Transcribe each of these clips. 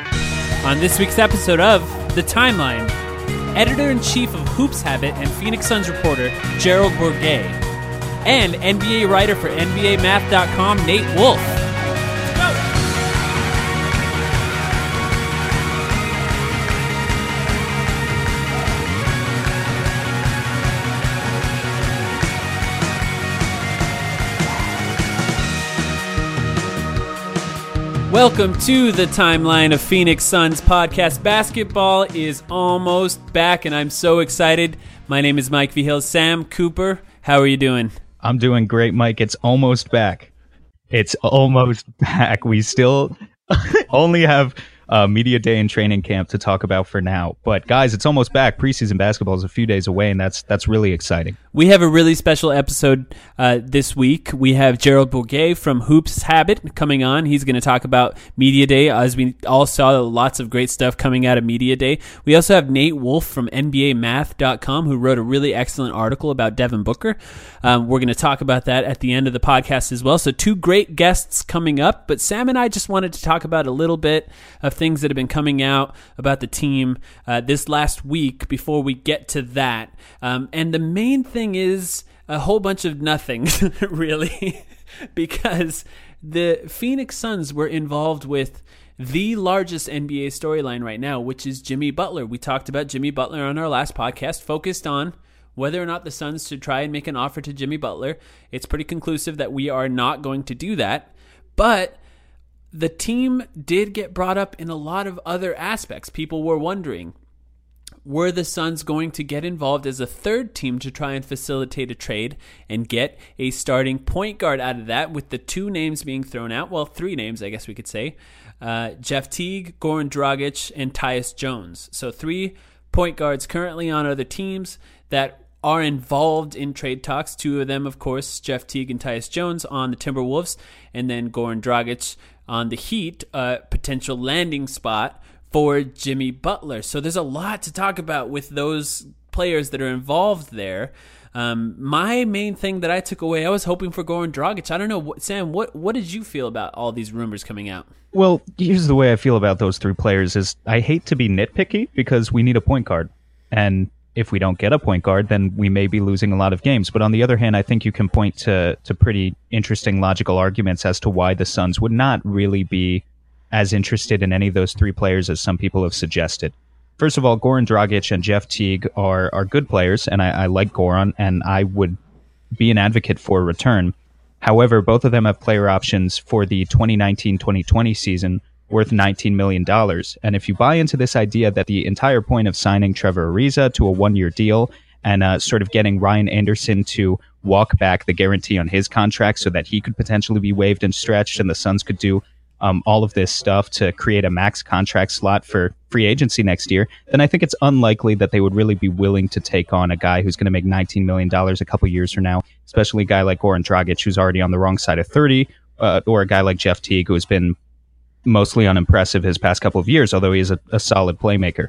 On this week's episode of The Timeline, editor in chief of Hoops Habit and Phoenix Suns reporter Gerald Bourguet, and NBA writer for NBAMath.com Nate Wolf. Welcome to the timeline of Phoenix Suns podcast. Basketball is almost back, and I'm so excited. My name is Mike V. Hill. Sam Cooper, how are you doing? I'm doing great, Mike. It's almost back. It's almost back. We still only have uh, media day and training camp to talk about for now. But guys, it's almost back. Preseason basketball is a few days away, and that's that's really exciting. We have a really special episode uh, this week. We have Gerald Bourguet from Hoops Habit coming on. He's going to talk about Media Day, as we all saw lots of great stuff coming out of Media Day. We also have Nate Wolf from NBAMath.com, who wrote a really excellent article about Devin Booker. Um, we're going to talk about that at the end of the podcast as well. So, two great guests coming up. But Sam and I just wanted to talk about a little bit of things that have been coming out about the team uh, this last week before we get to that. Um, and the main thing is a whole bunch of nothing, really, because the Phoenix Suns were involved with the largest NBA storyline right now, which is Jimmy Butler. We talked about Jimmy Butler on our last podcast, focused on whether or not the Suns should try and make an offer to Jimmy Butler. It's pretty conclusive that we are not going to do that. But the team did get brought up in a lot of other aspects. People were wondering were the Suns going to get involved as a third team to try and facilitate a trade and get a starting point guard out of that, with the two names being thrown out? Well, three names, I guess we could say uh, Jeff Teague, Goran Dragic, and Tyus Jones. So, three point guards currently on other teams that are involved in trade talks. Two of them, of course, Jeff Teague and Tyus Jones on the Timberwolves, and then Goran Dragic on the Heat, a potential landing spot for Jimmy Butler. So there's a lot to talk about with those players that are involved there. Um, my main thing that I took away, I was hoping for Goran Dragic. I don't know, Sam. What what did you feel about all these rumors coming out? Well, here's the way I feel about those three players: is I hate to be nitpicky because we need a point guard, and if we don't get a point guard, then we may be losing a lot of games. But on the other hand, I think you can point to to pretty interesting logical arguments as to why the Suns would not really be as interested in any of those three players as some people have suggested. First of all, Goran Dragic and Jeff Teague are are good players, and I, I like Goran, and I would be an advocate for a return. However, both of them have player options for the 2019-2020 season worth $19 million. And if you buy into this idea that the entire point of signing Trevor Ariza to a one-year deal and uh, sort of getting Ryan Anderson to walk back the guarantee on his contract so that he could potentially be waived and stretched, and the Suns could do um, all of this stuff to create a max contract slot for free agency next year, then I think it's unlikely that they would really be willing to take on a guy who's going to make $19 million a couple years from now, especially a guy like Goran Dragic, who's already on the wrong side of 30, uh, or a guy like Jeff Teague, who has been mostly unimpressive his past couple of years, although he is a, a solid playmaker.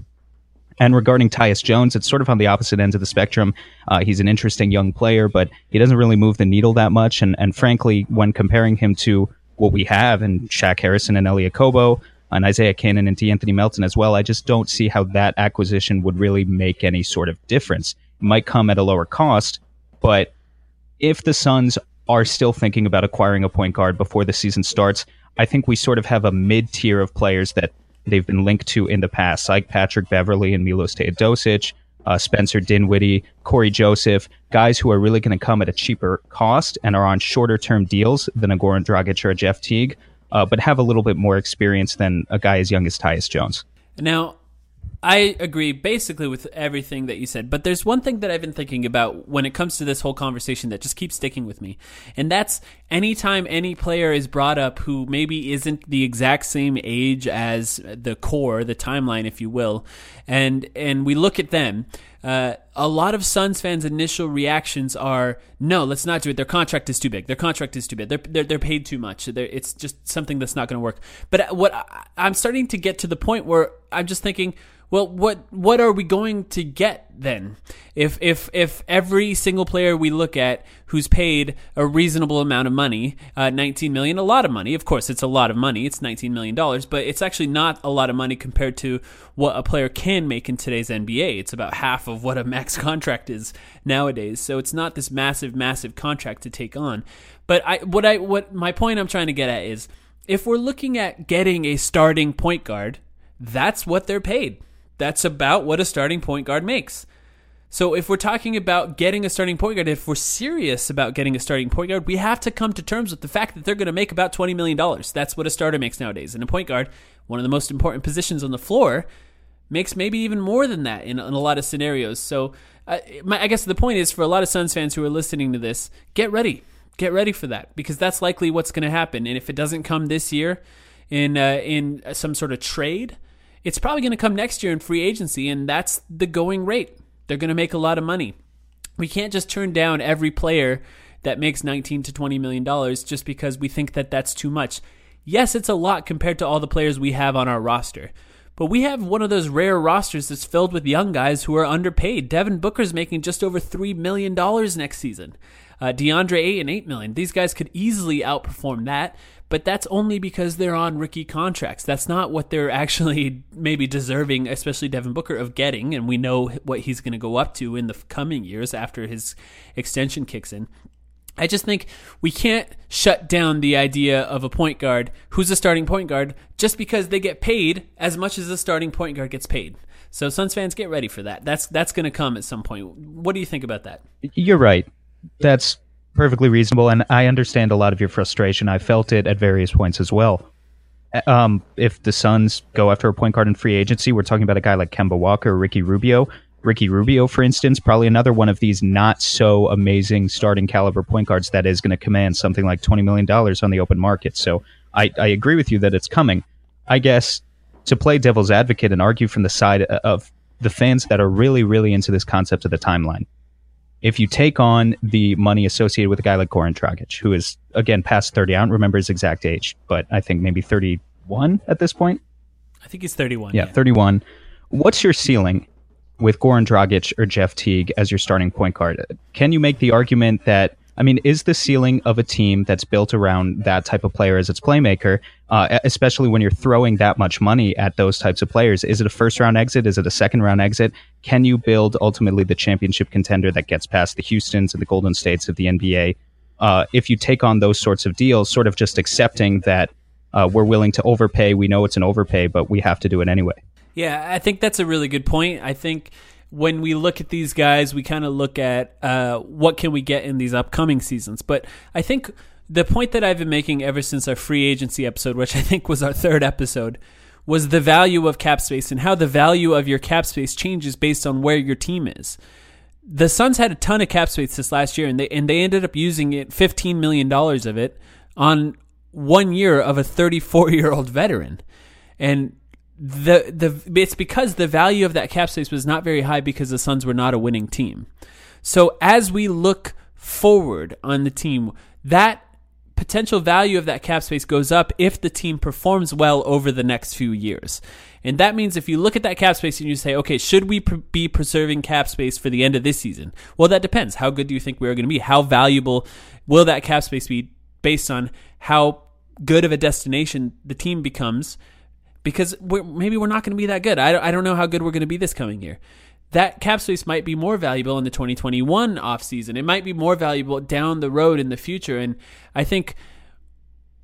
And regarding Tyus Jones, it's sort of on the opposite end of the spectrum. Uh, he's an interesting young player, but he doesn't really move the needle that much. And, and frankly, when comparing him to what we have in Shaq Harrison and Elie Okobo and Isaiah Canaan and De'Anthony Melton as well, I just don't see how that acquisition would really make any sort of difference. It might come at a lower cost, but if the Suns are still thinking about acquiring a point guard before the season starts, I think we sort of have a mid tier of players that they've been linked to in the past, like Patrick Beverley and Milos Teodosic, uh, Spencer Dinwiddie, Cory Joseph, guys who are really going to come at a cheaper cost and are on shorter term deals than a Goran Dragic or a Jeff Teague, uh, but have a little bit more experience than a guy as young as Tyus Jones. Now, I agree basically with everything that you said, but there's one thing that I've been thinking about when it comes to this whole conversation that just keeps sticking with me. And that's anytime any player is brought up who maybe isn't the exact same age as the core, the timeline, if you will, and and we look at them, uh, a lot of Suns fans' initial reactions are, "No, let's not do it. Their contract is too big. Their contract is too big. They're they're, they're paid too much. They're, it's just something that's not going to work." But what I, I'm starting to get to the point where I'm just thinking well, what what are we going to get then? If if if every single player we look at who's paid a reasonable amount of money, uh, 19 million, a lot of money. Of course, it's a lot of money. It's 19 million dollars, but it's actually not a lot of money compared to what a player can make in today's NBA. It's about half of what a max contract is nowadays. So it's not this massive, massive contract to take on. But I what I what my point I'm trying to get at is if we're looking at getting a starting point guard, that's what they're paid that's about what a starting point guard makes. So if we're talking about getting a starting point guard, if we're serious about getting a starting point guard, we have to come to terms with the fact that they're going to make about $20 million. That's what a starter makes nowadays. And a point guard, one of the most important positions on the floor, makes maybe even more than that in, in a lot of scenarios. So uh, my, I guess the point is for a lot of Suns fans who are listening to this, get ready. Get ready for that because that's likely what's going to happen. And if it doesn't come this year in, uh, in some sort of trade – it's probably going to come next year in free agency, and that's the going rate. They're going to make a lot of money. We can't just turn down every player that makes 19 to 20 million dollars just because we think that that's too much. Yes, it's a lot compared to all the players we have on our roster. But we have one of those rare rosters that's filled with young guys who are underpaid. Devin Booker's making just over $3 million next season. Uh, DeAndre Ayton, 8 million. These guys could easily outperform that but that's only because they're on rookie contracts. That's not what they're actually maybe deserving, especially Devin Booker, of getting. And we know what he's going to go up to in the coming years after his extension kicks in. I just think we can't shut down the idea of a point guard who's a starting point guard just because they get paid as much as a starting point guard gets paid. So Suns fans get ready for that. That's that's going to come at some point. What do you think about that? You're right. That's perfectly reasonable, and I understand a lot of your frustration. I felt it at various points as well. Um, if the Suns go after a point guard in free agency, we're talking about a guy like Kemba Walker or Ricky Rubio. Ricky Rubio, for instance, probably another one of these not so amazing starting caliber point guards that is going to command something like $20 million on the open market. So I, I agree with you that it's coming. I guess to play devil's advocate and argue from the side of the fans that are really, really into this concept of the timeline if you take on the money associated with a guy like Goran Dragic, who is again past 30, I don't remember his exact age, but I think maybe 31 at this point. I think he's 31. Yeah, yeah. 31. What's your ceiling with Goran Dragic or Jeff Teague as your starting point guard? Can you make the argument that I mean, is the ceiling of a team that's built around that type of player as its playmaker, uh, especially when you're throwing that much money at those types of players? Is it a first round exit? Is it a second round exit? Can you build ultimately the championship contender that gets past the Houstons and the Golden States of the NBA? Uh, if you take on those sorts of deals, sort of just accepting that uh, we're willing to overpay, we know it's an overpay, but we have to do it anyway. Yeah, I think that's a really good point. I think when we look at these guys, we kind of look at uh, what can we get in these upcoming seasons. But I think the point that I've been making ever since our free agency episode, which I think was our third episode, was the value of cap space and how the value of your cap space changes based on where your team is. the Suns had a ton of cap space this last year, and they and they ended up using it fifteen million dollars of it on one year of a thirty four year old veteran, and the the it's because the value of that cap space was not very high because the Suns were not a winning team. So as we look forward on the team, that potential value of that cap space goes up if the team performs well over the next few years. And that means if you look at that cap space and you say, okay, should we be preserving cap space for the end of this season? Well, that depends. How good do you think we're going to be? How valuable will that cap space be based on how good of a destination the team becomes? Because we're, maybe we're not going to be that good. I don't, I don't know how good we're going to be this coming year that cap space might be more valuable in the 2021 offseason. It might be more valuable down the road in the future. And I think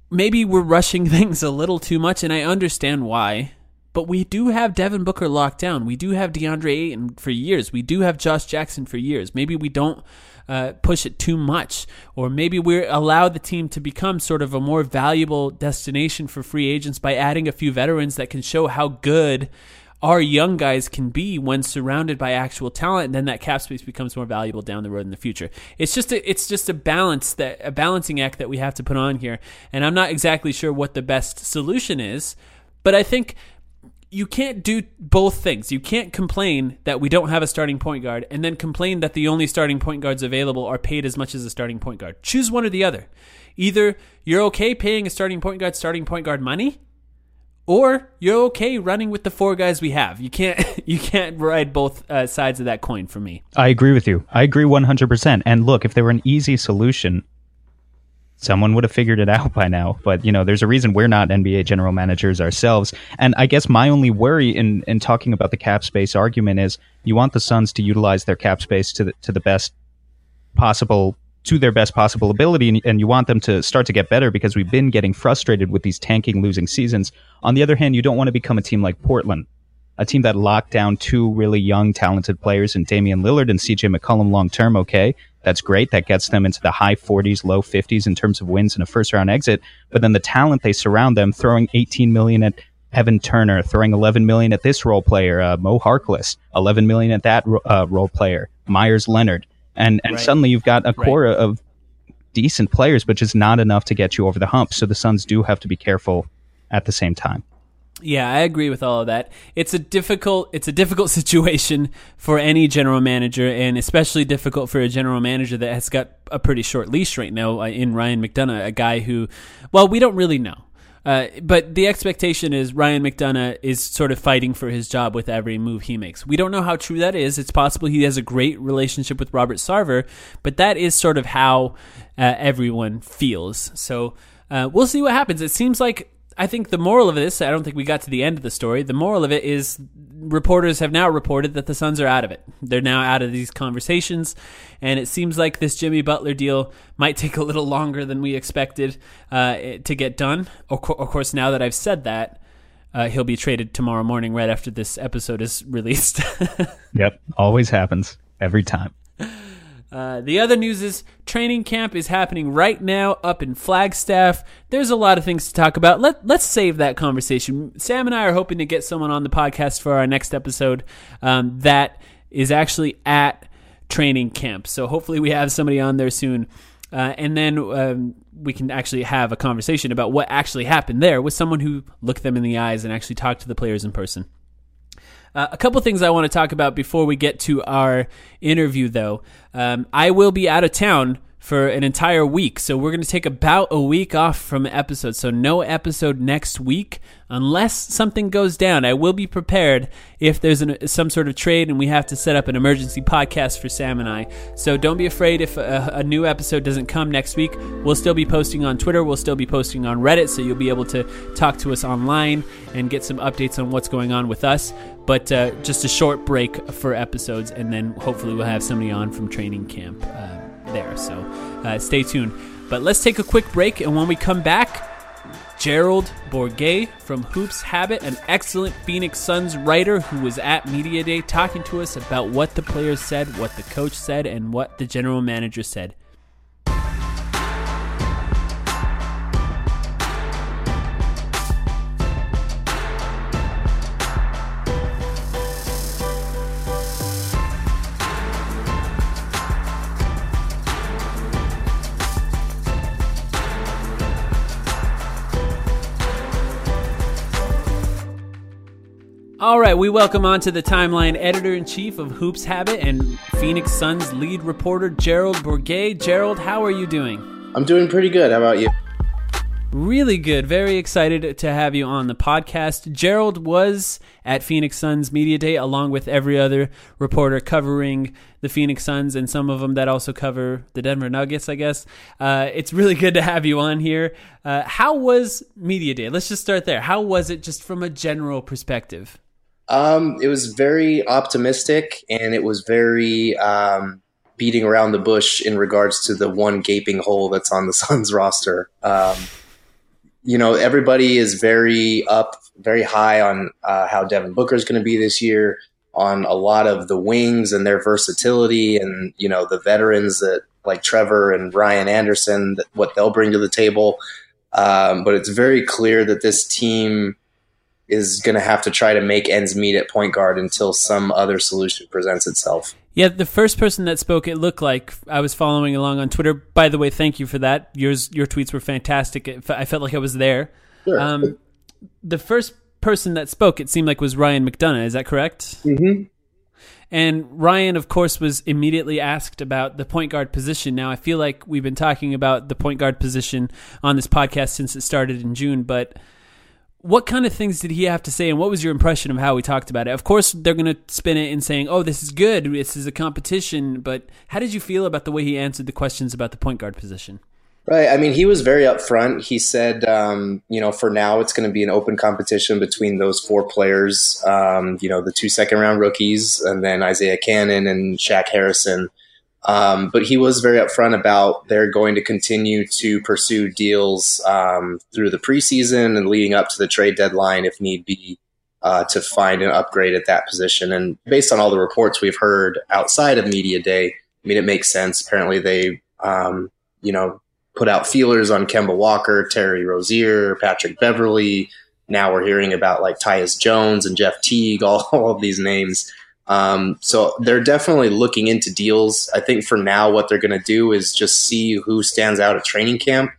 maybe we're rushing things a little too much, and I understand why. But we do have Devin Booker locked down. We do have DeAndre Ayton for years. We do have Josh Jackson for years. Maybe we don't uh, push it too much, or maybe we allow the team to become sort of a more valuable destination for free agents by adding a few veterans that can show how good our young guys can be when surrounded by actual talent, and then that cap space becomes more valuable down the road in the future. It's just a, it's just a balance that a balancing act that we have to put on here, and I'm not exactly sure what the best solution is, but I think you can't do both things. You can't complain that we don't have a starting point guard and then complain that the only starting point guards available are paid as much as a starting point guard. Choose one or the other. Either you're okay paying a starting point guard starting point guard money or you're okay running with the four guys we have. You can't you can't ride both uh, sides of that coin for me. I agree with you. I agree 100%. And look, if there were an easy solution, someone would have figured it out by now. But, you know, there's a reason we're not NBA general managers ourselves. And I guess my only worry in in talking about the cap space argument is you want the Suns to utilize their cap space to the, to the best possible to their best possible ability and, and, you want them to start to get better because we've been getting frustrated with these tanking losing seasons. On the other hand, you don't want to become a team like Portland, a team that locked down two really young, talented players in Damian Lillard and CJ McCollum long term. Okay. That's great. That gets them into the high 40s, low 50s in terms of wins in a first round exit. But then the talent they surround them, throwing 18 million at Evan Turner, throwing 11 million at this role player, uh, Mo Harkless, 11 million at that uh, role player, Meyers Leonard and and right. suddenly you've got a core right. of decent players, but just not enough to get you over the hump. So the Suns do have to be careful at the same time. Yeah, I agree with all of that. It's a difficult it's a difficult situation for any general manager and especially difficult for a general manager that has got a pretty short leash right now uh, in Ryan McDonough, a guy who well, we don't really know. Uh, but the expectation is Ryan McDonough is sort of fighting for his job with every move he makes. We don't know how true that is. It's possible he has a great relationship with Robert Sarver, but that is sort of how uh, everyone feels. So uh, we'll see what happens. It seems like I think the moral of this, I don't think we got to the end of the story. The moral of it is reporters have now reported that the Suns are out of it. They're now out of these conversations, and it seems like this Jimmy Butler deal might take a little longer than we expected uh, to get done. Of, course, now that I've said that, uh, he'll be traded tomorrow morning right after this episode is released. yep, always happens every time. Uh, the other news is training camp is happening right now up in Flagstaff. There's a lot of things to talk about. Let Let's save that conversation. Sam and I are hoping to get someone on the podcast for our next episode um, that is actually at training camp. So hopefully we have somebody on there soon, uh, and then um, we can actually have a conversation about what actually happened there with someone who looked them in the eyes and actually talked to the players in person. Uh, a couple things I want to talk about before we get to our interview, though. Um, I will be out of town for an entire week. So we're going to take about a week off from episodes. So no episode next week unless something goes down. I will be prepared if there's an, some sort of trade and we have to set up an emergency podcast for Sam and I. So don't be afraid if a, a new episode doesn't come next week. We'll still be posting on Twitter. We'll still be posting on Reddit. So you'll be able to talk to us online and get some updates on what's going on with us. But uh, just a short break for episodes, and then hopefully we'll have somebody on from training camp. Uh, there. So uh, stay tuned. But let's take a quick break, and when we come back, Gerald Bourguet from Hoops Habit, an excellent Phoenix Suns writer who was at Media Day talking to us about what the players said, what the coach said, and what the general manager said. All right, we welcome on to the timeline editor in chief of Hoops Habit and Phoenix Suns lead reporter Gerald Bourguet. Gerald, how are you doing? I'm doing pretty good. How about you? Really good. Very excited to have you on the podcast. Gerald was at Phoenix Suns Media Day along with every other reporter covering the Phoenix Suns and some of them that also cover the Denver Nuggets, I guess. Uh, it's really good to have you on here. Uh, how was Media Day? Let's just start there. How was it just from a general perspective? Um, it was very optimistic and it was very um, beating around the bush in regards to the one gaping hole that's on the Suns roster. Um, you know, everybody is very up, very high on uh, how Devin Booker is going to be this year, on a lot of the wings and their versatility, and you know the veterans that like Trevor and Ryan Anderson, that, what they'll bring to the table. Um, but it's very clear that this team is going to have to try to make ends meet at point guard until some other solution presents itself. Yeah, the first person that spoke, it looked like I was following along on Twitter. By the way, thank you for that. Yours, your tweets were fantastic. I felt like I was there. Sure. Um, the first person that spoke, it seemed like was Ryan McDonough. Is that correct? Mm-hmm. And Ryan, of course, was immediately asked about the point guard position. Now, I feel like we've been talking about the point guard position on this podcast since it started in June, but what kind of things did he have to say and what was your impression of how we talked about it? Of course they're going to spin it in saying oh this is good. This is a competition. But how did you feel about the way he answered the questions about the point guard position? Right. I mean he was very upfront. He said um, you know for now it's going to be an open competition between those four players um, you know the two second round rookies and then isaiah Canaan and Shaq harrison um, but he was very upfront about they're going to continue to pursue deals um, through the preseason and leading up to the trade deadline if need be uh, to find an upgrade at that position. And based on all the reports we've heard outside of media day, I mean, it makes sense. Apparently, they, um, you know, put out feelers on Kemba Walker, Terry Rozier, Patrick Beverley. Now we're hearing about like Tyus Jones and Jeff Teague, all, all of these names. Um, so they're definitely looking into deals. I think for now, what they're going to do is just see who stands out at training camp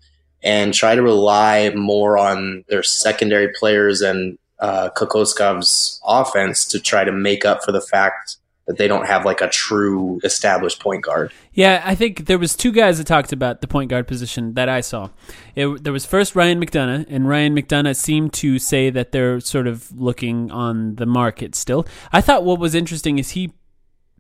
and try to rely more on their secondary players and uh, Kokoskov's offense to try to make up for the fact that they don't have like a true established point guard. Yeah, I think there was two guys that talked about the point guard position that I saw. It, there was first Ryan McDonough, and Ryan McDonough seemed to say that they're sort of looking on the market still. I thought what was interesting is he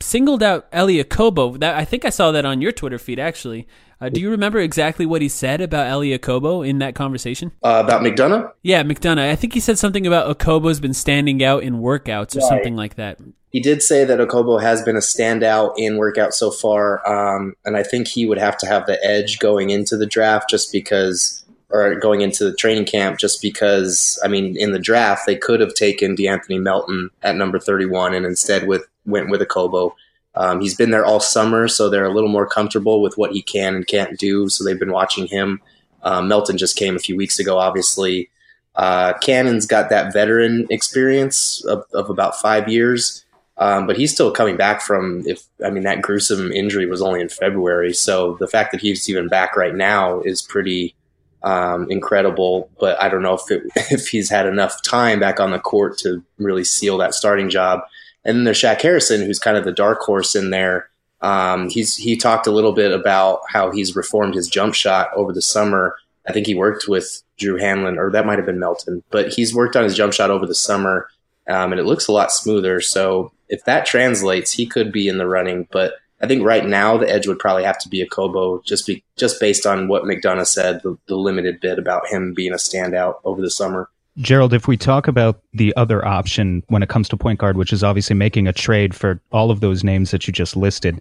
singled out Elie Okobo. That I think I saw that on your Twitter feed actually. Uh, do you remember exactly what he said about Elie Okobo in that conversation? Uh, about McDonough? Yeah, McDonough. I think he said something about Okobo's been standing out in workouts or right. something like that he did say that Okobo has been a standout in workout so far, um, and I think he would have to have the edge going into the draft just because, or going into the training camp just because. I mean, in the draft they could have taken De'Anthony Melton at number thirty-one, and instead with went with Okobo. Um, he's been there all summer, so they're a little more comfortable with what he can and can't do. So they've been watching him. Um, Melton just came a few weeks ago, obviously. Uh, Canaan's got that veteran experience of, of about five years. Um, but he's still coming back from if I mean that gruesome injury was only in February, so the fact that he's even back right now is pretty um, incredible. But I don't know if it, if he's had enough time back on the court to really seal that starting job. And then there's Shaq Harrison, who's kind of the dark horse in there. Um, he's he talked a little bit about how he's reformed his jump shot over the summer. I think he worked with Drew Hanlen, or that might have been Melton, but he's worked on his jump shot over the summer, um, and it looks a lot smoother. So if that translates, he could be in the running. But I think right now the edge would probably have to be Okobo, just be just based on what McDonough said, the, the limited bit about him being a standout over the summer. Gerald, if we talk about the other option when it comes to point guard, which is obviously making a trade for all of those names that you just listed,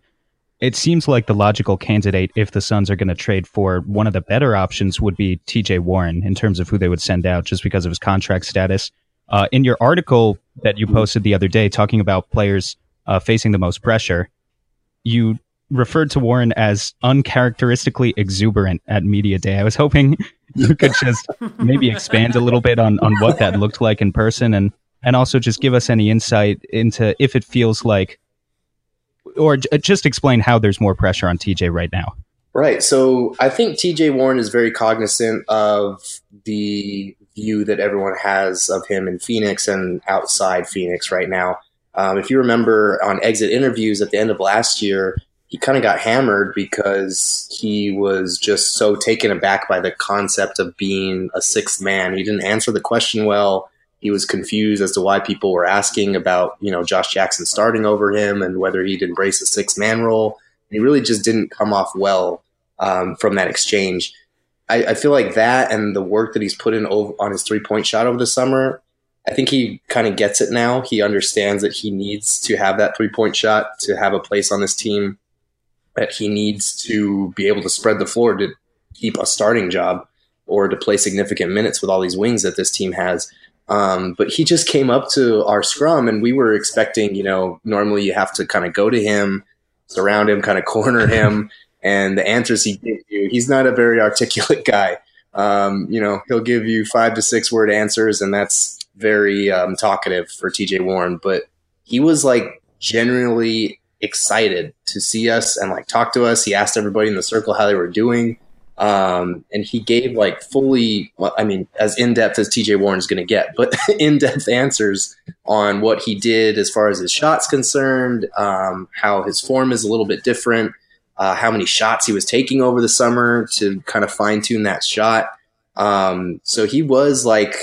it seems like the logical candidate if the Suns are going to trade for one of the better options would be TJ Warren in terms of who they would send out just because of his contract status. Uh, in your article that you posted the other day talking about players uh, facing the most pressure, you referred to Warren as uncharacteristically exuberant at media day. I was hoping you could just maybe expand a little bit on, on what that looked like in person and, and also just give us any insight into if it feels like, or j- just explain how there's more pressure on TJ right now. Right. So I think TJ Warren is very cognizant of the view that everyone has of him in Phoenix and outside Phoenix right now. Um, if you remember on exit interviews at the end of last year, he kind of got hammered because he was just so taken aback by the concept of being a sixth man. He didn't answer the question well. He was confused as to why people were asking about, you know, Josh Jackson starting over him and whether he'd embrace a six man role. he really just didn't come off well um, from that exchange. I, I, feel like that and the work that he's put in over, on his three point shot over the summer, I think he kind of gets it now. He understands that he needs to have that three point shot to have a place on this team, that he needs to be able to spread the floor to keep a starting job or to play significant minutes with all these wings that this team has. Um, but he just came up to our scrum, and we were expecting, you know, normally you have to kind of go to him, surround him, kind of corner him, and the answers he gives you, he's not a very articulate guy. Um, you know, he'll give you five to six word answers, and that's very um, talkative for TJ Warren. But he was like genuinely excited to see us and like talk to us. He asked everybody in the circle how they were doing. Um, and he gave like fully, well, I mean, as in depth as TJ Warren's going to get, but in depth answers on what he did as far as his shots concerned, um, how his form is a little bit different, uh, how many shots he was taking over the summer to kind of fine tune that shot. Um, so he was like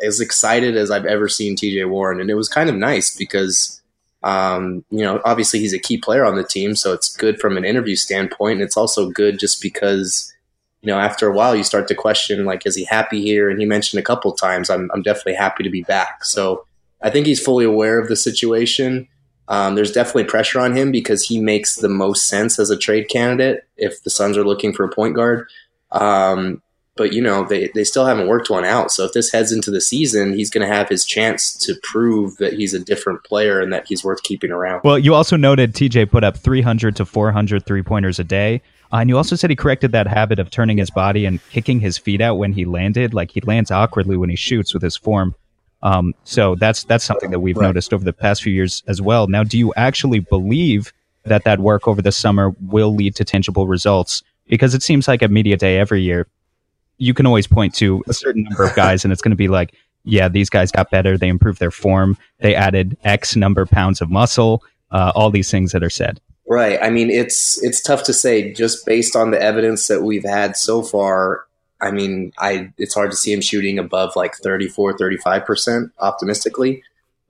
as excited as I've ever seen TJ Warren, and it was kind of nice because um, you know obviously he's a key player on the team, so it's good from an interview standpoint, and it's also good just because you know after a while you start to question like is he happy here? And he mentioned a couple times I'm I'm definitely happy to be back. So I think he's fully aware of the situation. Um, there's definitely pressure on him because he makes the most sense as a trade candidate if the Suns are looking for a point guard. Um, but you know they, they still haven't worked one out. So if this heads into the season, he's going to have his chance to prove that he's a different player and that he's worth keeping around. Well, you also noted TJ put up 300 to 400 three pointers a day. Uh, and you also said he corrected that habit of turning his body and kicking his feet out when he landed. Like he lands awkwardly when he shoots with his form. Um, so that's that's something that we've right. noticed over the past few years as well. Now, do you actually believe that that work over the summer will lead to tangible results? Because it seems like at media day every year, you can always point to a certain number of guys, and it's going to be like, yeah, these guys got better. They improved their form. They added X number of pounds of muscle. Uh, all these things that are said. Right. I mean, it's it's tough to say just based on the evidence that we've had so far. I mean, I it's hard to see him shooting above like 34, 35% optimistically.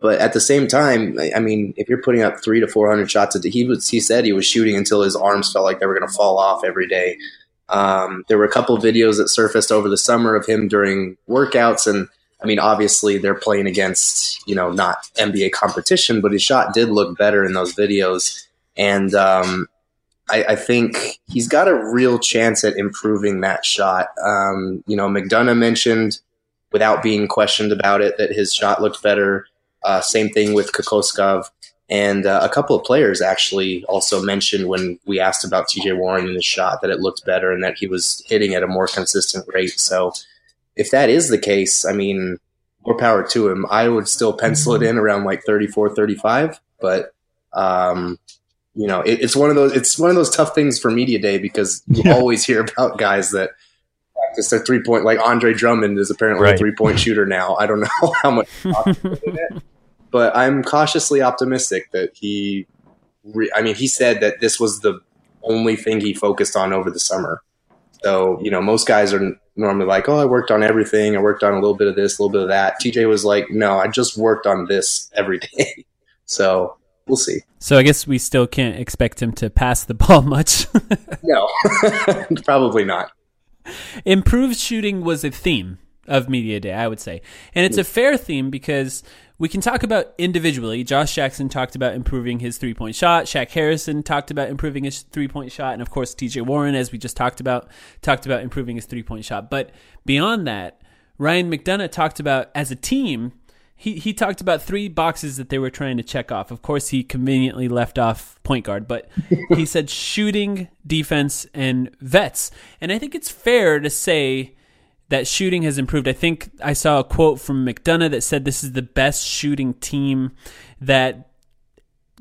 But at the same time, I mean, if you're putting up three to 400 shots a day, he, was, he said he was shooting until his arms felt like they were going to fall off every day. Um, there were a couple videos that surfaced over the summer of him during workouts. And I mean, obviously they're playing against, you know, not NBA competition, but his shot did look better in those videos. And um, I, I, think he's got a real chance at improving that shot. Um, you know, McDonough mentioned without being questioned about it that his shot looked better. Uh, same thing with Kokoskov. And uh, a couple of players actually also mentioned when we asked about TJ Warren and his shot that it looked better and that he was hitting at a more consistent rate. So if that is the case, I mean, more power to him. I would still pencil it in around like 34, 35, but um, you know, it, it's one of those it's one of those tough things for media day because you yeah. always hear about guys that practice their three point. Like Andre Drummond is apparently right. a three point shooter now. I don't know how much, but I'm cautiously optimistic that he. Re- I mean, he said that this was the only thing he focused on over the summer. So you know, most guys are normally like, "Oh, I worked on everything. I worked on a little bit of this, a little bit of that." TJ was like, "No, I just worked on this every day." so we'll see. So I guess we still can't expect him to pass the ball much. no, probably not. Improved shooting was a theme of Media Day, I would say. And it's a fair theme because we can talk about individually. Josh Jackson talked about improving his three point shot. Shaq Harrison talked about improving his three point shot. And of course, TJ Warren, as we just talked about, talked about improving his three point shot. But beyond that, Ryan McDonough talked about as a team he, he talked about three boxes that they were trying to check off. Of course, he conveniently left off point guard, but he said shooting, defense, and vets. And I think it's fair to say that shooting has improved. I think I saw a quote from McDonough that said this is the best shooting team that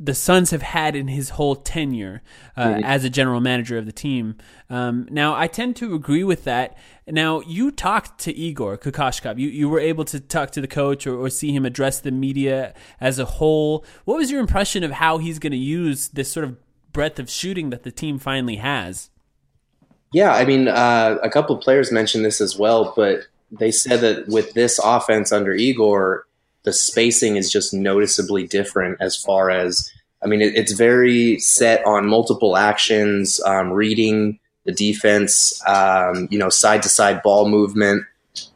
the Suns have had in his whole tenure uh, mm-hmm. as a general manager of the team. Um, now, I tend to agree with that. Now, you talked to Igor Kokoskov. You you were able to talk to the coach or, or see him address the media as a whole. What was your impression of how he's going to use this sort of breadth of shooting that the team finally has? Yeah, I mean, uh, a couple of players mentioned this as well, but they said that with this offense under Igor, the spacing is just noticeably different as far as I mean, it, it's very set on multiple actions, um, reading the defense, um, you know, side to side ball movement.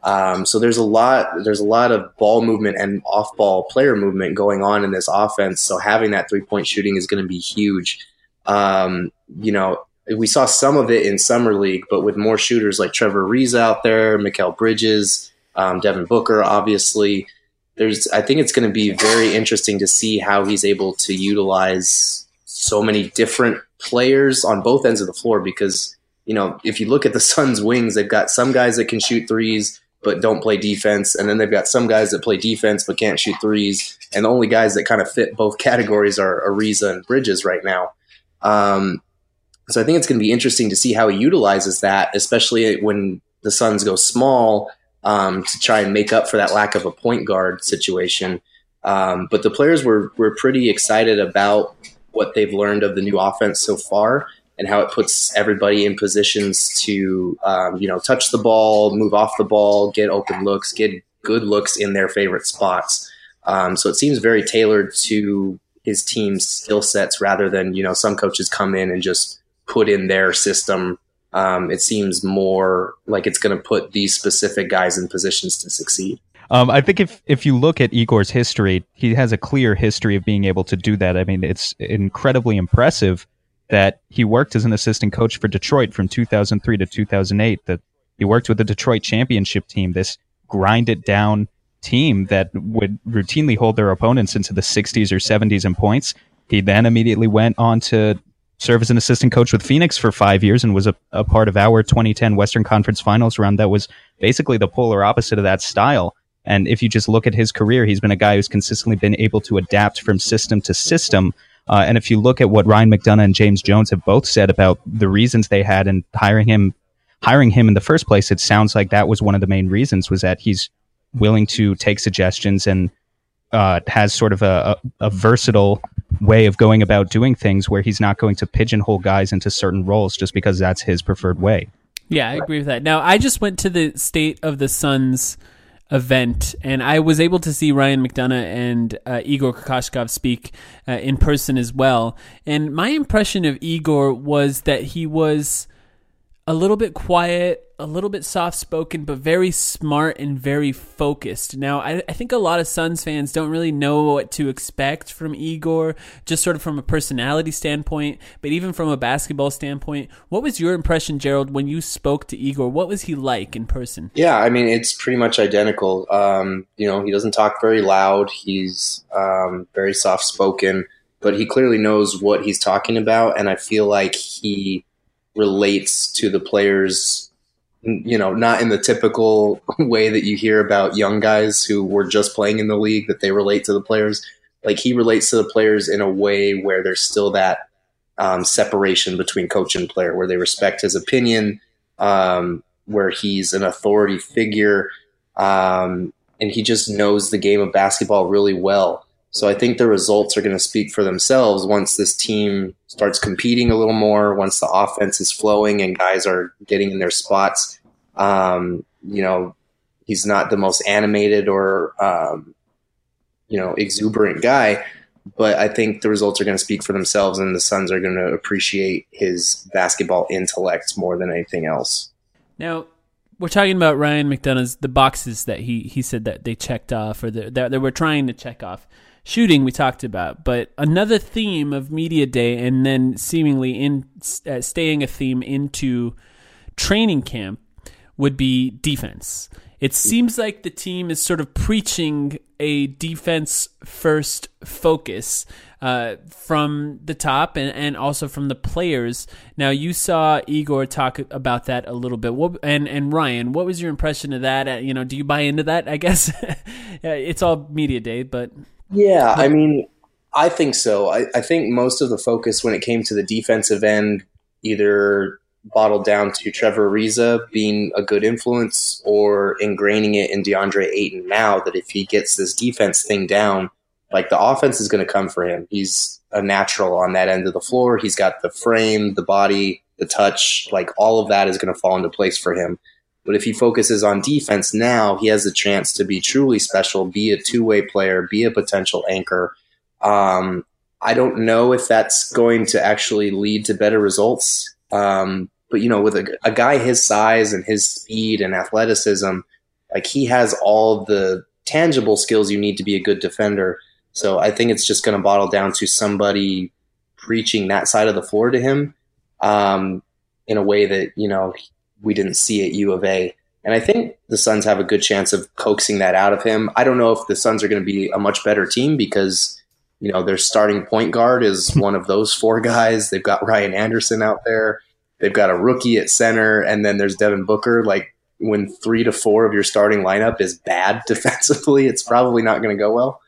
Um, so there's a lot, there's a lot of ball movement and off ball player movement going on in this offense. So having that three point shooting is going to be huge. Um, you know, we saw some of it in summer league, but with more shooters like Trevor Ariza out there, Mikal Bridges, um, Devin Booker, obviously, there's I think it's going to be very interesting to see how he's able to utilize so many different players on both ends of the floor because you know if you look at the Suns wings they've got some guys that can shoot threes but don't play defense and then they've got some guys that play defense but can't shoot threes and the only guys that kind of fit both categories are Ariza and Bridges right now. Um, so I think it's going to be interesting to see how he utilizes that especially when the Suns go small um, to try and make up for that lack of a point guard situation. Um, but the players were were pretty excited about what they've learned of the new offense so far and how it puts everybody in positions to um, you know touch the ball, move off the ball, get open looks, get good looks in their favorite spots. Um, so it seems very tailored to his team's skill sets rather than you know some coaches come in and just put in their system um, it seems more like it's going to put these specific guys in positions to succeed. Um, I think if if you look at Igor's history, he has a clear history of being able to do that. I mean, it's incredibly impressive that he worked as an assistant coach for Detroit from 2003 to 2008. That he worked with the Detroit championship team, this grind it down team that would routinely hold their opponents into the 60s or 70s in points. He then immediately went on to served as an assistant coach with Phoenix for five years and was a, a part of our 2010 Western Conference Finals run that was basically the polar opposite of that style. And if you just look at his career, he's been a guy who's consistently been able to adapt from system to system. Uh, and if you look at what Ryan McDonough and James Jones have both said about the reasons they had in hiring him, hiring him in the first place, it sounds like that was one of the main reasons was that he's willing to take suggestions and uh, has sort of a, a, a versatile way of going about doing things where he's not going to pigeonhole guys into certain roles just because that's his preferred way. Yeah, I agree with that. Now, I just went to the State of the Suns event, and I was able to see Ryan McDonough and uh, Igor Kokoskov speak uh, in person as well. And my impression of Igor was that he was a little bit quiet, a little bit soft spoken, but very smart and very focused. Now, I, I, think a lot of Suns fans don't really know what to expect from Igor, just sort of from a personality standpoint, but even from a basketball standpoint. What was your impression, Gerald, when you spoke to Igor? What was he like in person? Yeah, I mean, it's pretty much identical. Um, you know, he doesn't talk very loud, he's um, very soft spoken, but he clearly knows what he's talking about, and I feel like he relates to the players you know not in the typical way that you hear about young guys who were just playing in the league that they relate to the players. Like he relates to the players in a way where there's still that um, separation between coach and player where they respect his opinion um, where he's an authority figure um, and he just knows the game of basketball really well so I think the results are going to speak for themselves once this team starts competing a little more, once the offense is flowing and guys are getting in their spots. Um, you know, he's not the most animated or, um, you know, exuberant guy, but I think the results are going to speak for themselves and the Suns are going to appreciate his basketball intellect more than anything else. Now, we're talking about Ryan McDonough's the boxes that he he said that they checked off or that they were trying to check off shooting we talked about, but another theme of media day, and then seemingly in uh, staying a theme into training camp would be defense. It seems like the team is sort of preaching a defense first focus uh, from the top and, and also from the players. Now, you saw Igor talk about that a little bit. What, and, and Ryan, what was your impression of that? Uh, you know, do you buy into that? I guess it's all media day, but yeah, I mean, I think so. I, I think most of the focus when it came to the defensive end either bottled down to Trevor Ariza being a good influence or ingraining it in DeAndre Ayton now that if he gets this defense thing down, like the offense is going to come for him. He's a natural on that end of the floor. He's got the frame, the body, the touch, like all of that is going to fall into place for him. But if he focuses on defense now, he has a chance to be truly special, be a two way player, be a potential anchor. Um, I don't know if that's going to actually lead to better results. Um, but you know, with a, a guy his size and his speed and athleticism, like he has all the tangible skills you need to be a good defender. So I think it's just going to bottle down to somebody preaching that side of the floor to him um, in a way that you know we didn't see at U of A. And I think the Suns have a good chance of coaxing that out of him. I don't know if the Suns are going to be a much better team because you know their starting point guard is one of those four guys. They've got Ryan Anderson out there. They've got a rookie at center, and then there's Devin Booker. Like when three to four of your starting lineup is bad defensively, it's probably not going to go well.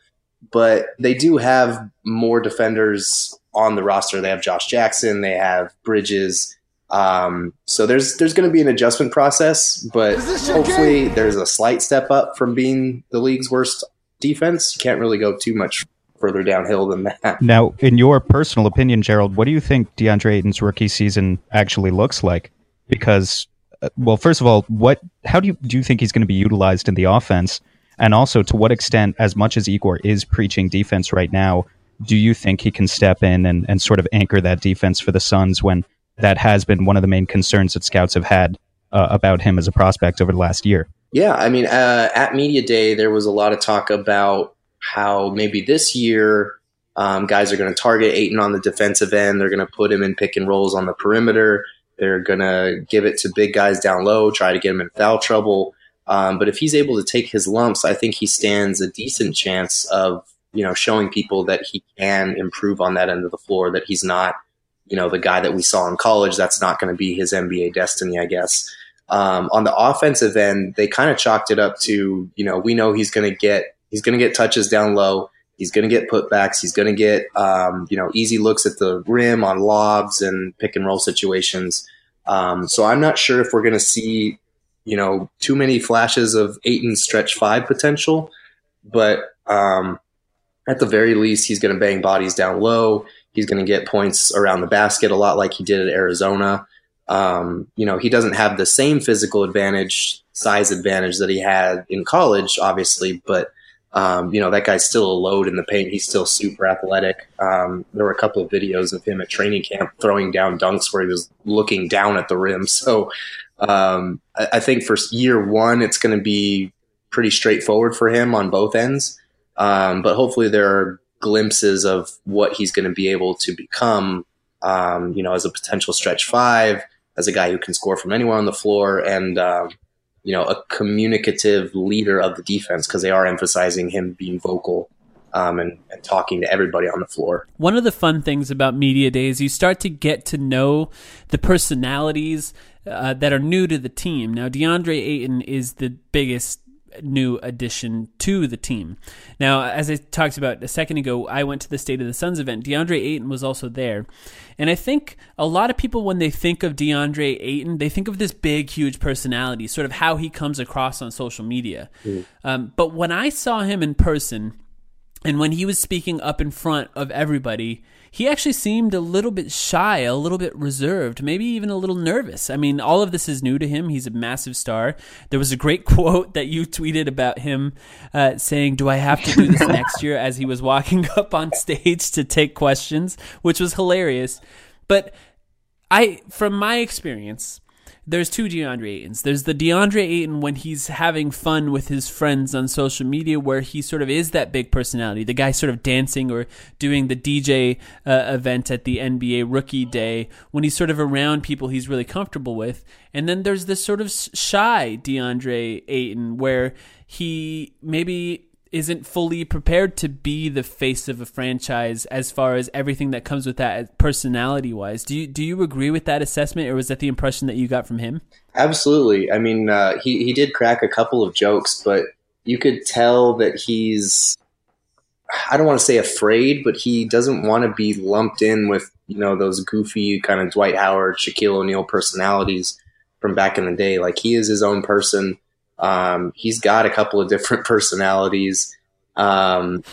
But they do have more defenders on the roster. They have Josh Jackson, they have Bridges. Um, so there's there's going to be an adjustment process, but hopefully there's a slight step up from being the league's worst defense. You can't really go too much further downhill than that. Now, in your personal opinion, Gerald, what do you think DeAndre Ayton's rookie season actually looks like? Because, uh, well, first of all, what how do you do you think he's going to be utilized in the offense? And also, to what extent, as much as Igor is preaching defense right now, do you think he can step in and, and sort of anchor that defense for the Suns when that has been one of the main concerns that scouts have had uh, about him as a prospect over the last year? Yeah, I mean, uh, at media day, there was a lot of talk about how maybe this year um, guys are going to target Ayton on the defensive end. They're going to put him in pick and rolls on the perimeter. They're going to give it to big guys down low, try to get him in foul trouble. Um, but if he's able to take his lumps, I think he stands a decent chance of you know showing people that he can improve on that end of the floor. That he's not you know the guy that we saw in college. That's not going to be his NBA destiny, I guess. Um, on the offensive end, they kind of chalked it up to you know we know he's going to get He's going to get touches down low. He's going to get putbacks. He's going to get um, you know easy looks at the rim on lobs and pick and roll situations. Um, so I'm not sure if we're going to see you know too many flashes of Ayton's stretch five potential, but um, at the very least, he's going to bang bodies down low. He's going to get points around the basket a lot like he did at Arizona. Um, you know, he doesn't have the same physical advantage, size advantage that he had in college, obviously, but um, you know, that guy's still a load in the paint. He's still super athletic. Um, there were a couple of videos of him at training camp throwing down dunks where he was looking down at the rim. So um, I, I, think for year one, it's going to be pretty straightforward for him on both ends. Um, but hopefully, there are glimpses of what he's going to be able to become, um, you know, as a potential stretch five, as a guy who can score from anywhere on the floor. And, um, you know, a communicative leader of the defense because they are emphasizing him being vocal um, and, and, talking to everybody on the floor. One of the fun things about media days, you start to get to know the personalities uh, that are new to the team. Now, DeAndre Ayton is the biggest new addition to the team. Now, as I talked about a second ago, I went to the State of the Suns event. DeAndre Ayton was also there. And I think a lot of people, when they think of DeAndre Ayton, they think of this big, huge personality, sort of how he comes across on social media. Mm. Um, but when I saw him in person, and when he was speaking up in front of everybody, he actually seemed a little bit shy, a little bit reserved, maybe even a little nervous. I mean, all of this is new to him. He's a massive star. There was a great quote that you tweeted about him uh, saying, Do I have to do this next year? as he was walking up on stage to take questions, which was hilarious. But I, from my experience, there's two DeAndre Aytons. There's the DeAndre Ayton when he's having fun with his friends on social media, where he sort of is that big personality, the guy sort of dancing or doing the DJ uh, event at the NBA Rookie Day, when he's sort of around people he's really comfortable with. And then there's this sort of shy DeAndre Ayton, where he maybe isn't fully prepared to be the face of a franchise as far as everything that comes with that personality wise. Do you do you agree with that assessment or was that the impression that you got from him? Absolutely. I mean, uh, he he did crack a couple of jokes, but you could tell that he's I don't want to say afraid, but he doesn't want to be lumped in with you know those goofy kind of Dwight Howard, Shaquille O'Neal personalities from back in the day. Like he is his own person. Um, he's got a couple of different personalities. Um,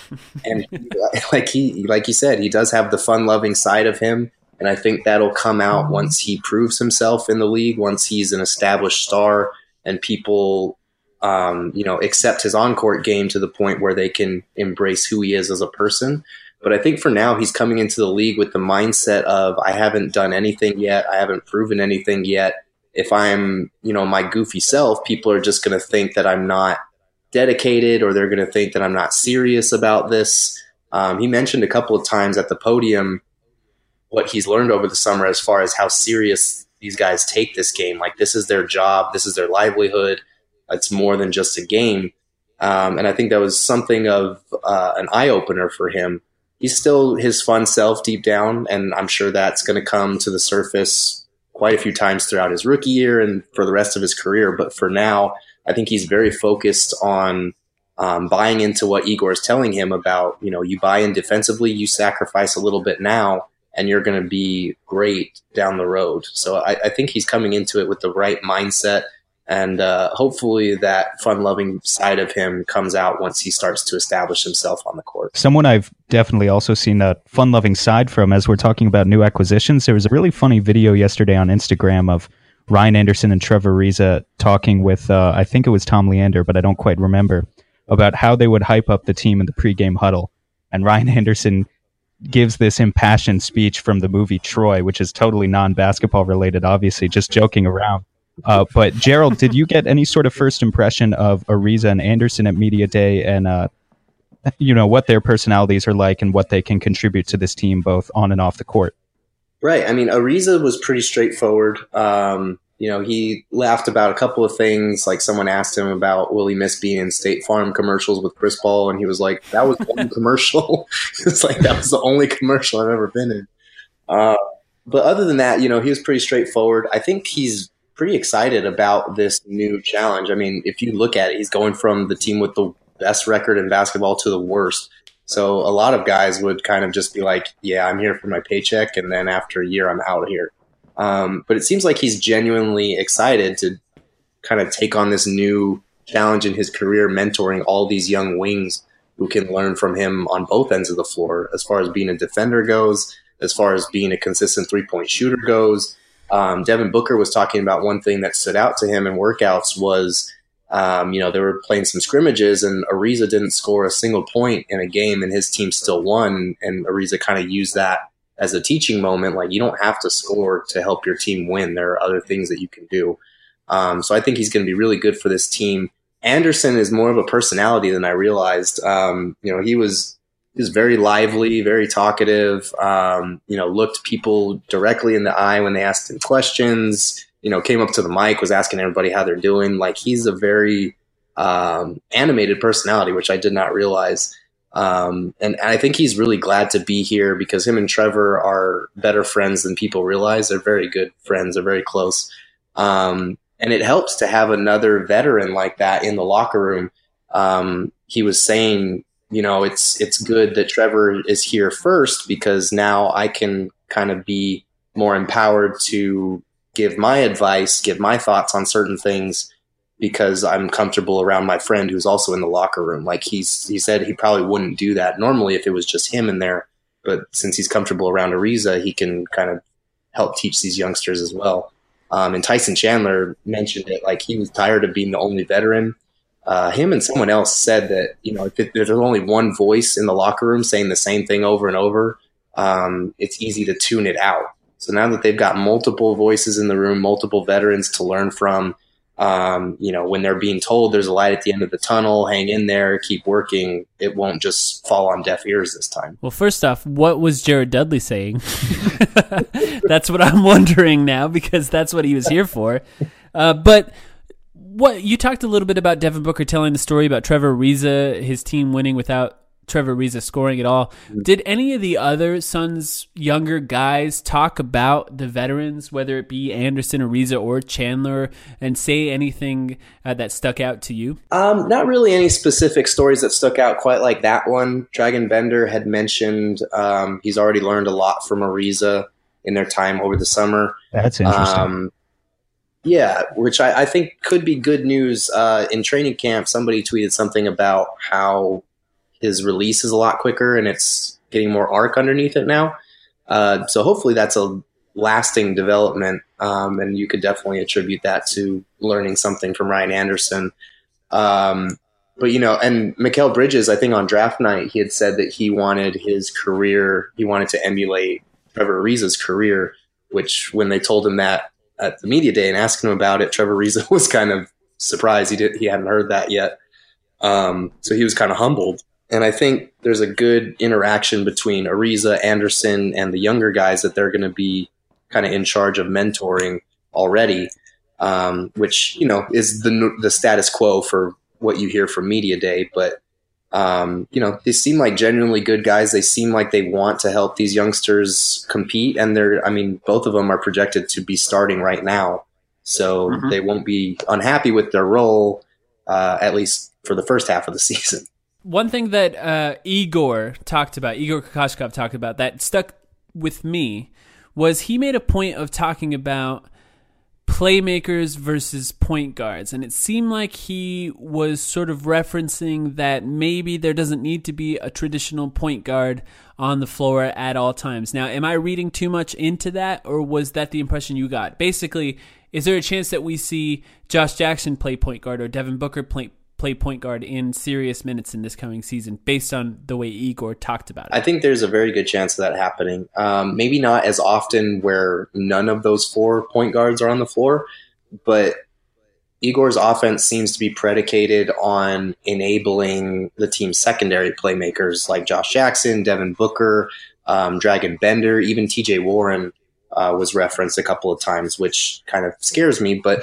and like he, like you said, he does have the fun loving side of him. And I think that'll come out once he proves himself in the league, once he's an established star and people, um, you know, accept his on court game to the point where they can embrace who he is as a person. But I think for now, he's coming into the league with the mindset of, I haven't done anything yet. I haven't proven anything yet. If I'm, you know, my goofy self, people are just going to think that I'm not dedicated or they're going to think that I'm not serious about this. Um, he mentioned a couple of times at the podium what he's learned over the summer as far as how serious these guys take this game. Like this is their job, this is their livelihood. It's more than just a game. Um, and I think that was something of uh, an eye opener for him. He's still his fun self deep down, and I'm sure that's going to come to the surface quite a few times throughout his rookie year and for the rest of his career. But for now, I think he's very focused on um, buying into what Igor is telling him about, you know, you buy in defensively, you sacrifice a little bit now, and you're going to be great down the road. So I, I, think he's coming into it with the right mindset. And uh, hopefully that fun loving side of him comes out once he starts to establish himself on the court. Someone I've definitely also seen a fun loving side from as we're talking about new acquisitions. There was a really funny video yesterday on Instagram of Ryan Anderson and Trevor Ariza talking with, uh, I think it was Tom Leander, but I don't quite remember, about how they would hype up the team in the pregame huddle. And Ryan Anderson gives this impassioned speech from the movie Troy, which is totally non basketball related, obviously, just joking around. Uh, but Gerald, did you get any sort of first impression of Ariza and Anderson at Media Day and, uh, you know, what their personalities are like and what they can contribute to this team both on and off the court? Right. I mean, Ariza was pretty straightforward. Um, you know, he laughed about a couple of things. Like someone asked him about will he miss being in State Farm commercials with Chris Paul, and he was like, "That was one commercial." it's like that was the only commercial I've ever been in. Uh, but other than that, you know, he was pretty straightforward. I think he's pretty excited about this new challenge. I mean, if you look at it, he's going from the team with the best record in basketball to the worst. So a lot of guys would kind of just be like, "Yeah, I'm here for my paycheck," and then after a year, I'm out of here. Um, but it seems like he's genuinely excited to kind of take on this new challenge in his career, mentoring all these young wings who can learn from him on both ends of the floor, as far as being a defender goes, as far as being a consistent three point shooter goes. Um, Devin Booker was talking about one thing that stood out to him in workouts was um, you know, they were playing some scrimmages and Ariza didn't score a single point in a game and his team still won. And Ariza kind of used that as a teaching moment. Like you don't have to score to help your team win. There are other things that you can do. Um, so I think he's going to be really good for this team. Anderson is more of a personality than I realized. Um, you know, he was was very lively, very talkative. Um, you know, looked people directly in the eye when they asked him questions you know, came up to the mic, was asking everybody how they're doing. Like he's a very um, animated personality, which I did not realize. Um, and, and, I think he's really glad to be here because him and Trevor are better friends than people realize. They're very good friends. They're very close. Um, and it helps to have another veteran like that in the locker room. Um, he was saying, you know, it's it's good that Trevor is here first because now I can kind of be more empowered to give my advice, give my thoughts on certain things because I'm comfortable around my friend who's also in the locker room. Like he's he said he probably wouldn't do that normally if it was just him in there, but since he's comfortable around Ariza, he can kind of help teach these youngsters as well. Um, and Tyson Chandler mentioned it like he was tired of being the only veteran. Uh, him and someone else said that you know if, it, if, there's only one voice in the locker room saying the same thing over and over, um, it's easy to tune it out. So now that they've got multiple voices in the room, multiple veterans to learn from, um, you know, when they're being told there's a light at the end of the tunnel, hang in there, keep working, it won't just fall on deaf ears this time. Well, first off, what was Jared Dudley saying? that's what I'm wondering now because that's what he was here for. Uh, but what you talked a little bit about Devin Booker telling the story about Trevor Ariza, his team winning without Trevor Ariza scoring at all. Did any of the other Suns younger guys talk about the veterans, whether it be Anderson, or Ariza, or Chandler, and say anything uh, that stuck out to you? Um, not really any specific stories that stuck out quite like that one. Dragan Bender had mentioned um, he's already learned a lot from Ariza in their time over the summer. That's interesting. Um, yeah, which I, I, think could be good news. Uh, in training camp, somebody tweeted something about how his release is a lot quicker and it's getting more arc underneath it now. Uh, so hopefully that's a lasting development, um, and you could definitely attribute that to learning something from Ryan Anderson. Um, but you know, and Mikal Bridges, I think on draft night he had said that he wanted his career, he wanted to emulate Trevor Ariza's career. Which, when they told him that at the media day and asked him about it, Trevor Ariza was kind of surprised he did he hadn't heard that yet. Um, so he was kind of humbled. And I think there's a good interaction between Ariza, Anderson, and the younger guys that they're going to be kind of in charge of mentoring already, um, which you know is the the status quo for what you hear from media day. But um, you know, they seem like genuinely good guys. They seem like they want to help these youngsters compete, and they're I mean, both of them are projected to be starting right now, so mm-hmm. they won't be unhappy with their role uh, at least for the first half of the season one thing that uh, Igor talked about, Igor Kokoskov talked about, that stuck with me was he made a point of talking about playmakers versus point guards. And it seemed like he was sort of referencing that maybe there doesn't need to be a traditional point guard on the floor at all times. Now, am I reading too much into that, or was that the impression you got? Basically, is there a chance that we see Josh Jackson play point guard or Devin Booker play, play point guard in serious minutes in this coming season based on the way Igor talked about it? I think there's a very good chance of that happening. Um, maybe not as often where none of those four point guards are on the floor, but Igor's offense seems to be predicated on enabling the team's secondary playmakers like Josh Jackson, Devin Booker, um, Dragan Bender, even TJ Warren uh, was referenced a couple of times, which kind of scares me. But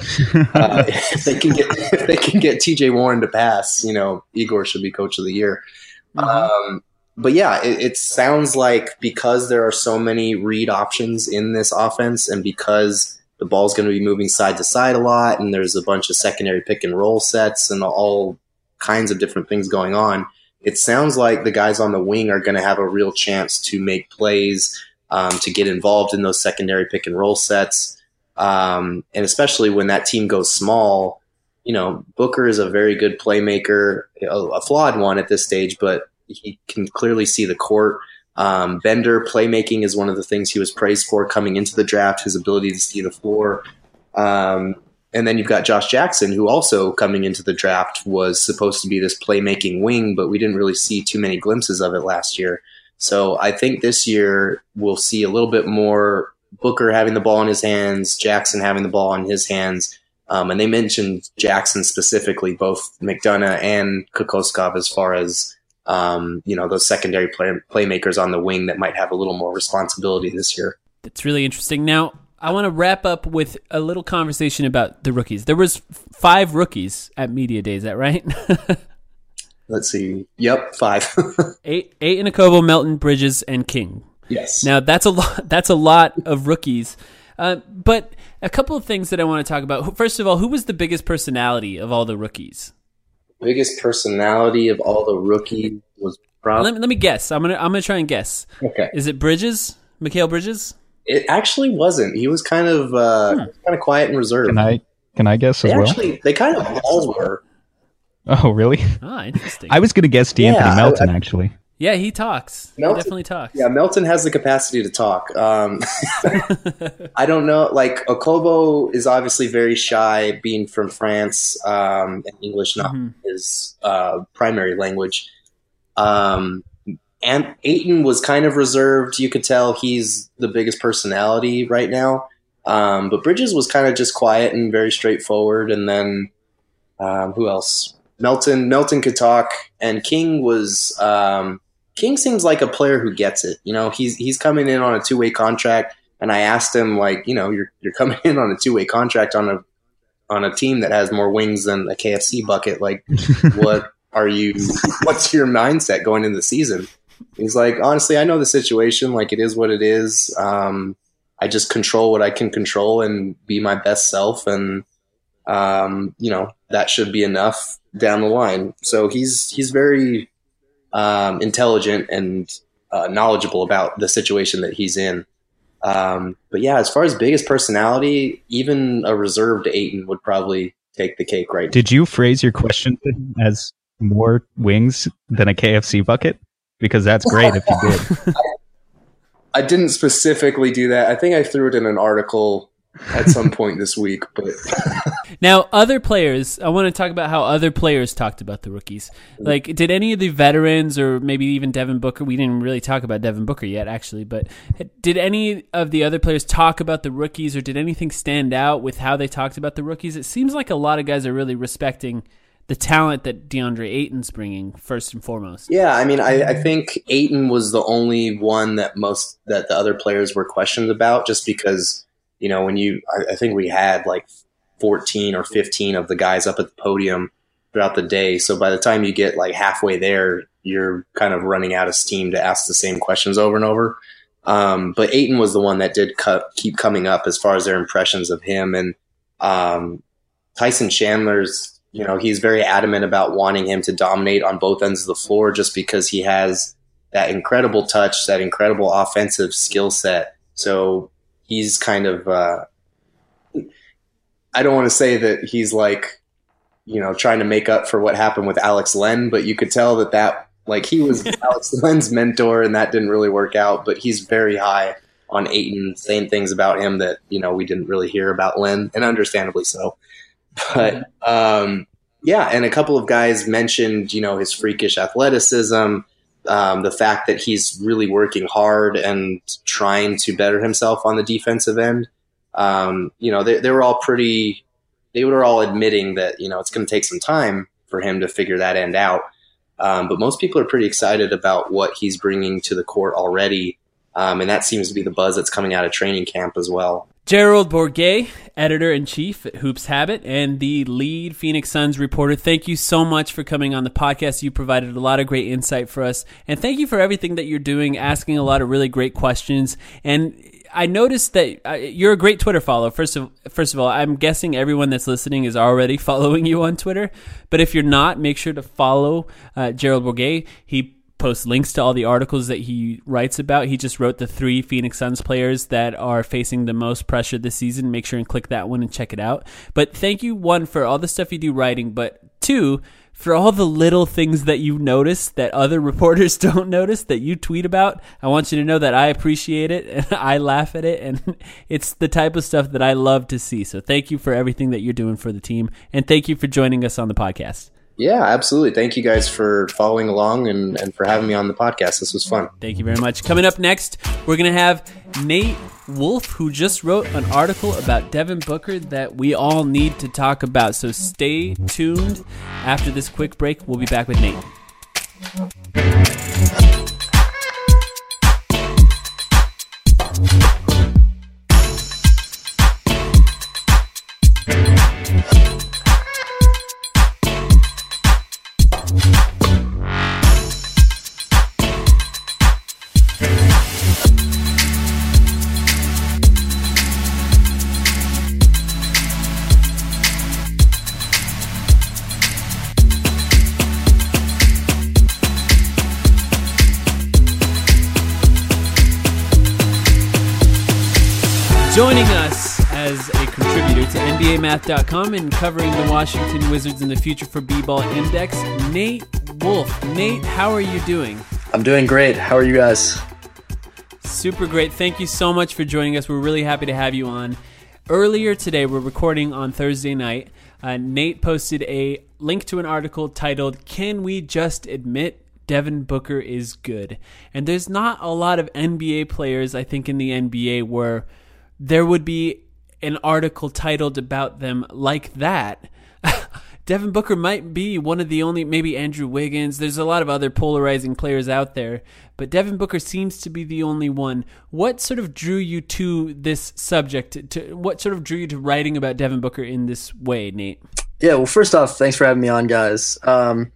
uh, if they can get if they can get T.J. Warren to pass, you know, Igor should be Coach of the Year. Mm-hmm. Um, but yeah, it, it, sounds like because there are so many read options in this offense, and because the ball's going to be moving side to side a lot, and there's a bunch of secondary pick and roll sets and all kinds of different things going on. It sounds like the guys on the wing are going to have a real chance to make plays um, to get involved in those secondary pick and roll sets. Um, and especially when that team goes small, you know, Booker is a very good playmaker, a, a flawed one at this stage, but he can clearly see the court. Um, Bender playmaking is one of the things he was praised for coming into the draft, his ability to see the floor. Um, and then you've got Josh Jackson, who also coming into the draft was supposed to be this playmaking wing, but we didn't really see too many glimpses of it last year. So I think this year we'll see a little bit more Booker having the ball in his hands, Jackson having the ball in his hands. Um, and they mentioned Jackson specifically, both McDonough and Kokoskov, as far as um, you know those secondary play- playmakers on the wing that might have a little more responsibility this year. It's really interesting. Now, I want to wrap up with a little conversation about the rookies. There was five rookies at media day. Is that right? let's see. Yep, five. eight, Ayton Okobo, Melton, Bridges, and King. Yes. Now that's a lot. That's a lot of rookies. Uh, but a couple of things that I want to talk about. First of all, who was the biggest personality of all the rookies? Biggest personality of all the rookies was probably. Let, let me guess. I'm gonna I'm gonna try and guess. Okay. Is it Bridges? Mikal Bridges? It actually wasn't. He was kind of uh, hmm. kind of quiet and reserved. Can I can I guess they as actually, well? They kind of all were. Oh, really? Ah, interesting. I was going to guess De'Anthony yeah, Melton, I, I, actually. Yeah, he talks. Melton, he definitely talks. Yeah, Melton has the capacity to talk. Um, I don't know. Like Okobo is obviously very shy, being from France, um, and English not mm-hmm. his uh, primary language. Um, and Ayton was kind of reserved. You could tell he's the biggest personality right now. Um, but Bridges was kind of just quiet and very straightforward. And then um, who else? Melton Melton could talk, and King was um, King seems like a player who gets it. You know, he's he's coming in on a two way contract, and I asked him like, you know, you're you're coming in on a two way contract on a on a team that has more wings than a KFC bucket. Like, what are you? what's your mindset going into the season?" He's like, "Honestly, I know the situation. Like, it is what it is. Um, I just control what I can control and be my best self, and um, you know that should be enough down the line." So he's he's very um, intelligent and uh, knowledgeable about the situation that he's in. Um, but yeah, as far as biggest personality, even a reserved Ayton would probably take the cake right Did you phrase your question as more wings than a KFC bucket? Because that's great if you did. I didn't specifically do that. I think I threw it in an article at some point this week, but Now, other players, I want to talk about how other players talked about the rookies. Mm-hmm. Like, did any of the veterans or maybe even Devin Booker, we didn't really talk about Devin Booker yet, actually, but did any of the other players talk about the rookies or did anything stand out with how they talked about the rookies? It seems like a lot of guys are really respecting the talent that DeAndre Ayton's bringing first and foremost. yeah, I mean, I, I think Ayton was the only one that most that the other players were questioned about, just because you know when you, I, I think we had like fourteen or fifteen of the guys up at the podium throughout the day. So by the time you get like halfway there, you're kind of running out of steam to ask the same questions over and over. Um, but Ayton was the one that did cut, keep coming up as far as their impressions of him. And um, Tyson Chandler's, you know, he's very adamant about wanting him to dominate on both ends of the floor just because he has that incredible touch, that incredible offensive skill set. So he's kind of, uh, I don't want to say that he's like, you know, trying to make up for what happened with Alex Len, but you could tell that that like he was Alex Len's mentor, and that didn't really work out. But he's very high on Ayton, saying things about him that you know we didn't really hear about Len, and understandably so. But um, yeah, and a couple of guys mentioned you know his freakish athleticism, um, the fact that he's really working hard and trying to better himself on the defensive end. Um, you know, they, they were all pretty. They were all admitting that you know it's going to take some time for him to figure that end out. Um, but most people are pretty excited about what he's bringing to the court already, um, and that seems to be the buzz that's coming out of training camp as well. Gerald Bourguet, editor in chief at Hoops Habit, and the lead Phoenix Suns reporter. Thank you so much for coming on the podcast. You provided a lot of great insight for us, and thank you for everything that you're doing, asking a lot of really great questions. And I noticed that uh, you're a great Twitter follower. First of first of all, I'm guessing everyone that's listening is already following you on Twitter. But if you're not, make sure to follow uh, Gerald Bourguet. He posts links to all the articles that he writes about. He just wrote the three Phoenix Suns players that are facing the most pressure this season. Make sure and click that one and check it out. But thank you, one, for all the stuff you do writing, but two, for all the little things that you notice that other reporters don't notice that you tweet about. I want you to know that I appreciate it and I laugh at it. And it's the type of stuff that I love to see. So thank you for everything that you're doing for the team. And thank you for joining us on the podcast. Yeah, absolutely. Thank you guys for following along and, and for having me on the podcast. This was fun. Thank you very much. Coming up next, we're going to have Nate Wolf, who just wrote an article about Devin Booker that we all need to talk about. So stay tuned. After this quick break, we'll be back with Nate. Contributor NBAMath.com and covering the Washington Wizards in the future for B-Ball Index, Nate Wolf. Nate, how are you doing? I'm doing great. How are you guys? Super great. Thank you so much for joining us. We're really happy to have you on. Earlier today, we're recording on Thursday night. Uh, Nate posted a link to an article titled, Can We Just Admit Devin Booker is Good? And there's not a lot of NBA players, I think, in the NBA where there would be an article titled about them like that. Devin Booker might be one of the only, maybe Andrew Wiggins. There's a lot of other polarizing players out there, but Devin Booker seems to be the only one. What sort of drew you to this subject? To what sort of drew you to writing about Devin Booker in this way, Nate? Yeah, well, first off, thanks for having me on, guys. Um,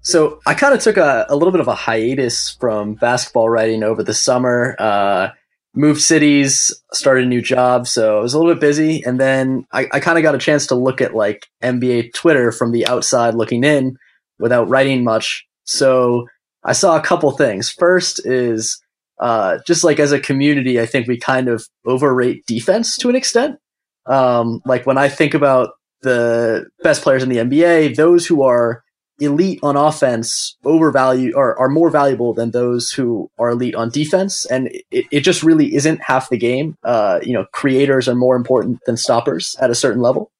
So I kind of took a, a little bit of a hiatus from basketball writing over the summer. Uh, moved cities, started a new job, so I was a little bit busy. And then I, I kind of got a chance to look at like NBA Twitter from the outside looking in without writing much. So I saw a couple things. First is uh, just like as a community, I think we kind of overrate defense to an extent. Um, like when I think about the best players in the NBA, those who are elite on offense overvalue or are more valuable than those who are elite on defense. And it, it just really isn't half the game. Uh, you know, creators are more important than stoppers at a certain level.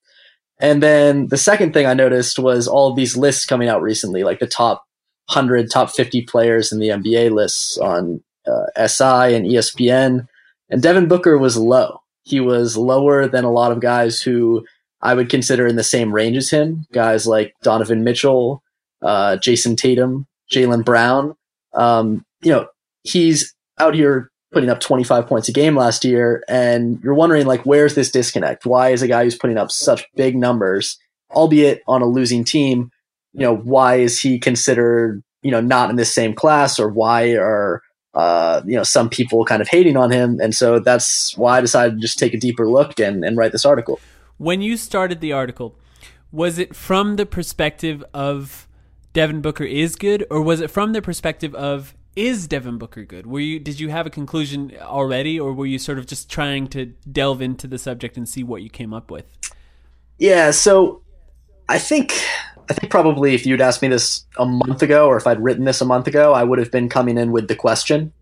And then the second thing I noticed was all of these lists coming out recently, like the top 100, top 50 players in the NBA lists on uh, SI and ESPN. And Devin Booker was low. He was lower than a lot of guys who I would consider in the same range as him. Guys like Donovan Mitchell, uh, Jayson Tatum, Jaylen Brown. Um, you know, he's out here putting up 25 points a game last year, and you're wondering like, where's this disconnect? Why is a guy who's putting up such big numbers, albeit on a losing team, you know, why is he considered, you know, not in this same class, or why are uh, you know, some people kind of hating on him. And so that's why I decided to just take a deeper look and, and write this article. When you started the article, was it from the perspective of Devin Booker is good, or was it from the perspective of is Devin Booker good? Were you did you have a conclusion already, or were you sort of just trying to delve into the subject and see what you came up with? Yeah, so I think I think probably if you'd asked me this a month ago, or if I'd written this a month ago, I would have been coming in with the question.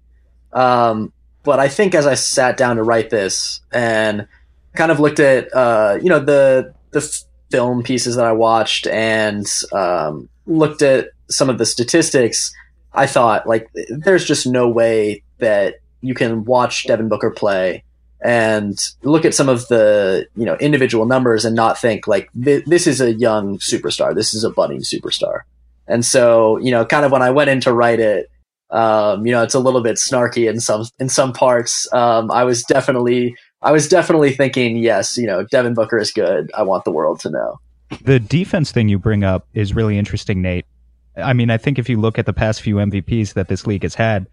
Um, but I think as I sat down to write this and kind of looked at uh, you know the the film pieces that I watched and um, looked at some of the statistics, I thought like there's just no way that you can watch Devin Booker play and look at some of the you know individual numbers and not think like th- this is a young superstar, this is a budding superstar. And so you know, kind of when I went in to write it, um, you know, it's a little bit snarky in some in some parts. Um, I was definitely I was definitely thinking, yes, you know, Devin Booker is good. I want the world to know. The defense thing you bring up is really interesting, Nate. I mean, I think if you look at the past few MVPs that this league has had,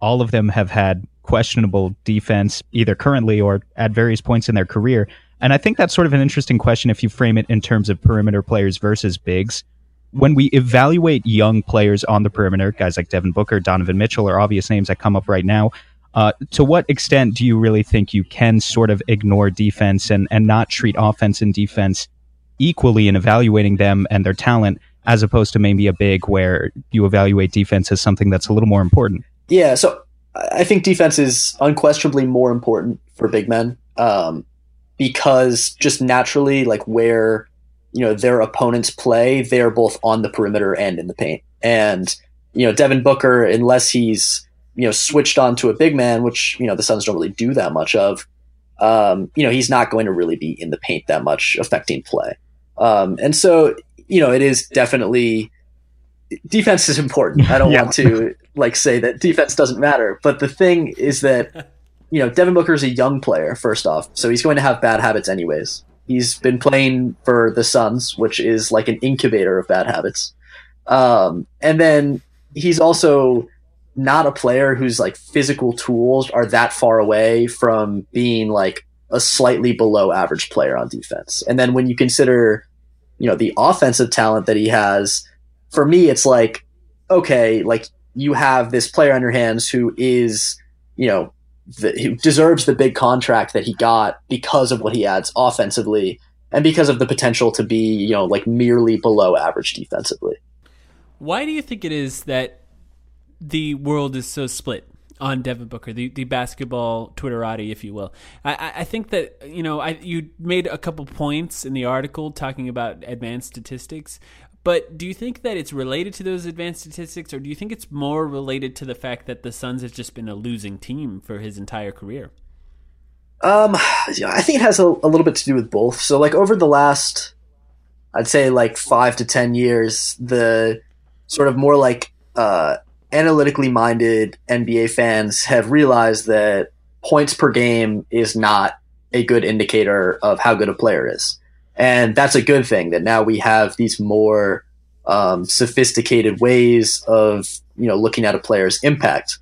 all of them have had questionable defense, either currently or at various points in their career. And I think that's sort of an interesting question if you frame it in terms of perimeter players versus bigs. When we evaluate young players on the perimeter, guys like Devin Booker, Donovan Mitchell, are obvious names that come up right now. Uh, to what extent do you really think you can sort of ignore defense and, and not treat offense and defense equally in evaluating them and their talent as opposed to maybe a big where you evaluate defense as something that's a little more important. Yeah, so I think defense is unquestionably more important for big men um, because just naturally, like where you know their opponents play, they're both on the perimeter and in the paint. And you know Devin Booker, unless he's you know switched on to a big man, which you know the Suns don't really do that much of, um, you know he's not going to really be in the paint that much, affecting play. Um, and so, you know, it is definitely defense is important. I don't yeah. want to like say that defense doesn't matter, but the thing is that you know Devin Booker is a young player first off, so he's going to have bad habits anyways. He's been playing for the Suns, which is like an incubator of bad habits. Um, and then he's also not a player whose like physical tools are that far away from being like a slightly below average player on defense. And then when you consider, you know, the offensive talent that he has, for me, it's like, okay, like you have this player on your hands who is, you know, the, who deserves the big contract that he got because of what he adds offensively and because of the potential to be, you know, like merely below average defensively. Why do you think it is that the world is so split? On Devin Booker, the, the basketball Twitterati, if you will. I, I think that you know I you made a couple points in the article talking about advanced statistics, but do you think that it's related to those advanced statistics, or do you think it's more related to the fact that the Suns have just been a losing team for his entire career? Um, I think it has a, a little bit to do with both. So, like over the last, I'd say like five to ten years, the sort of more like uh, analytically minded NBA fans have realized that points per game is not a good indicator of how good a player is. And that's a good thing that now we have these more um, sophisticated ways of you know looking at a player's impact.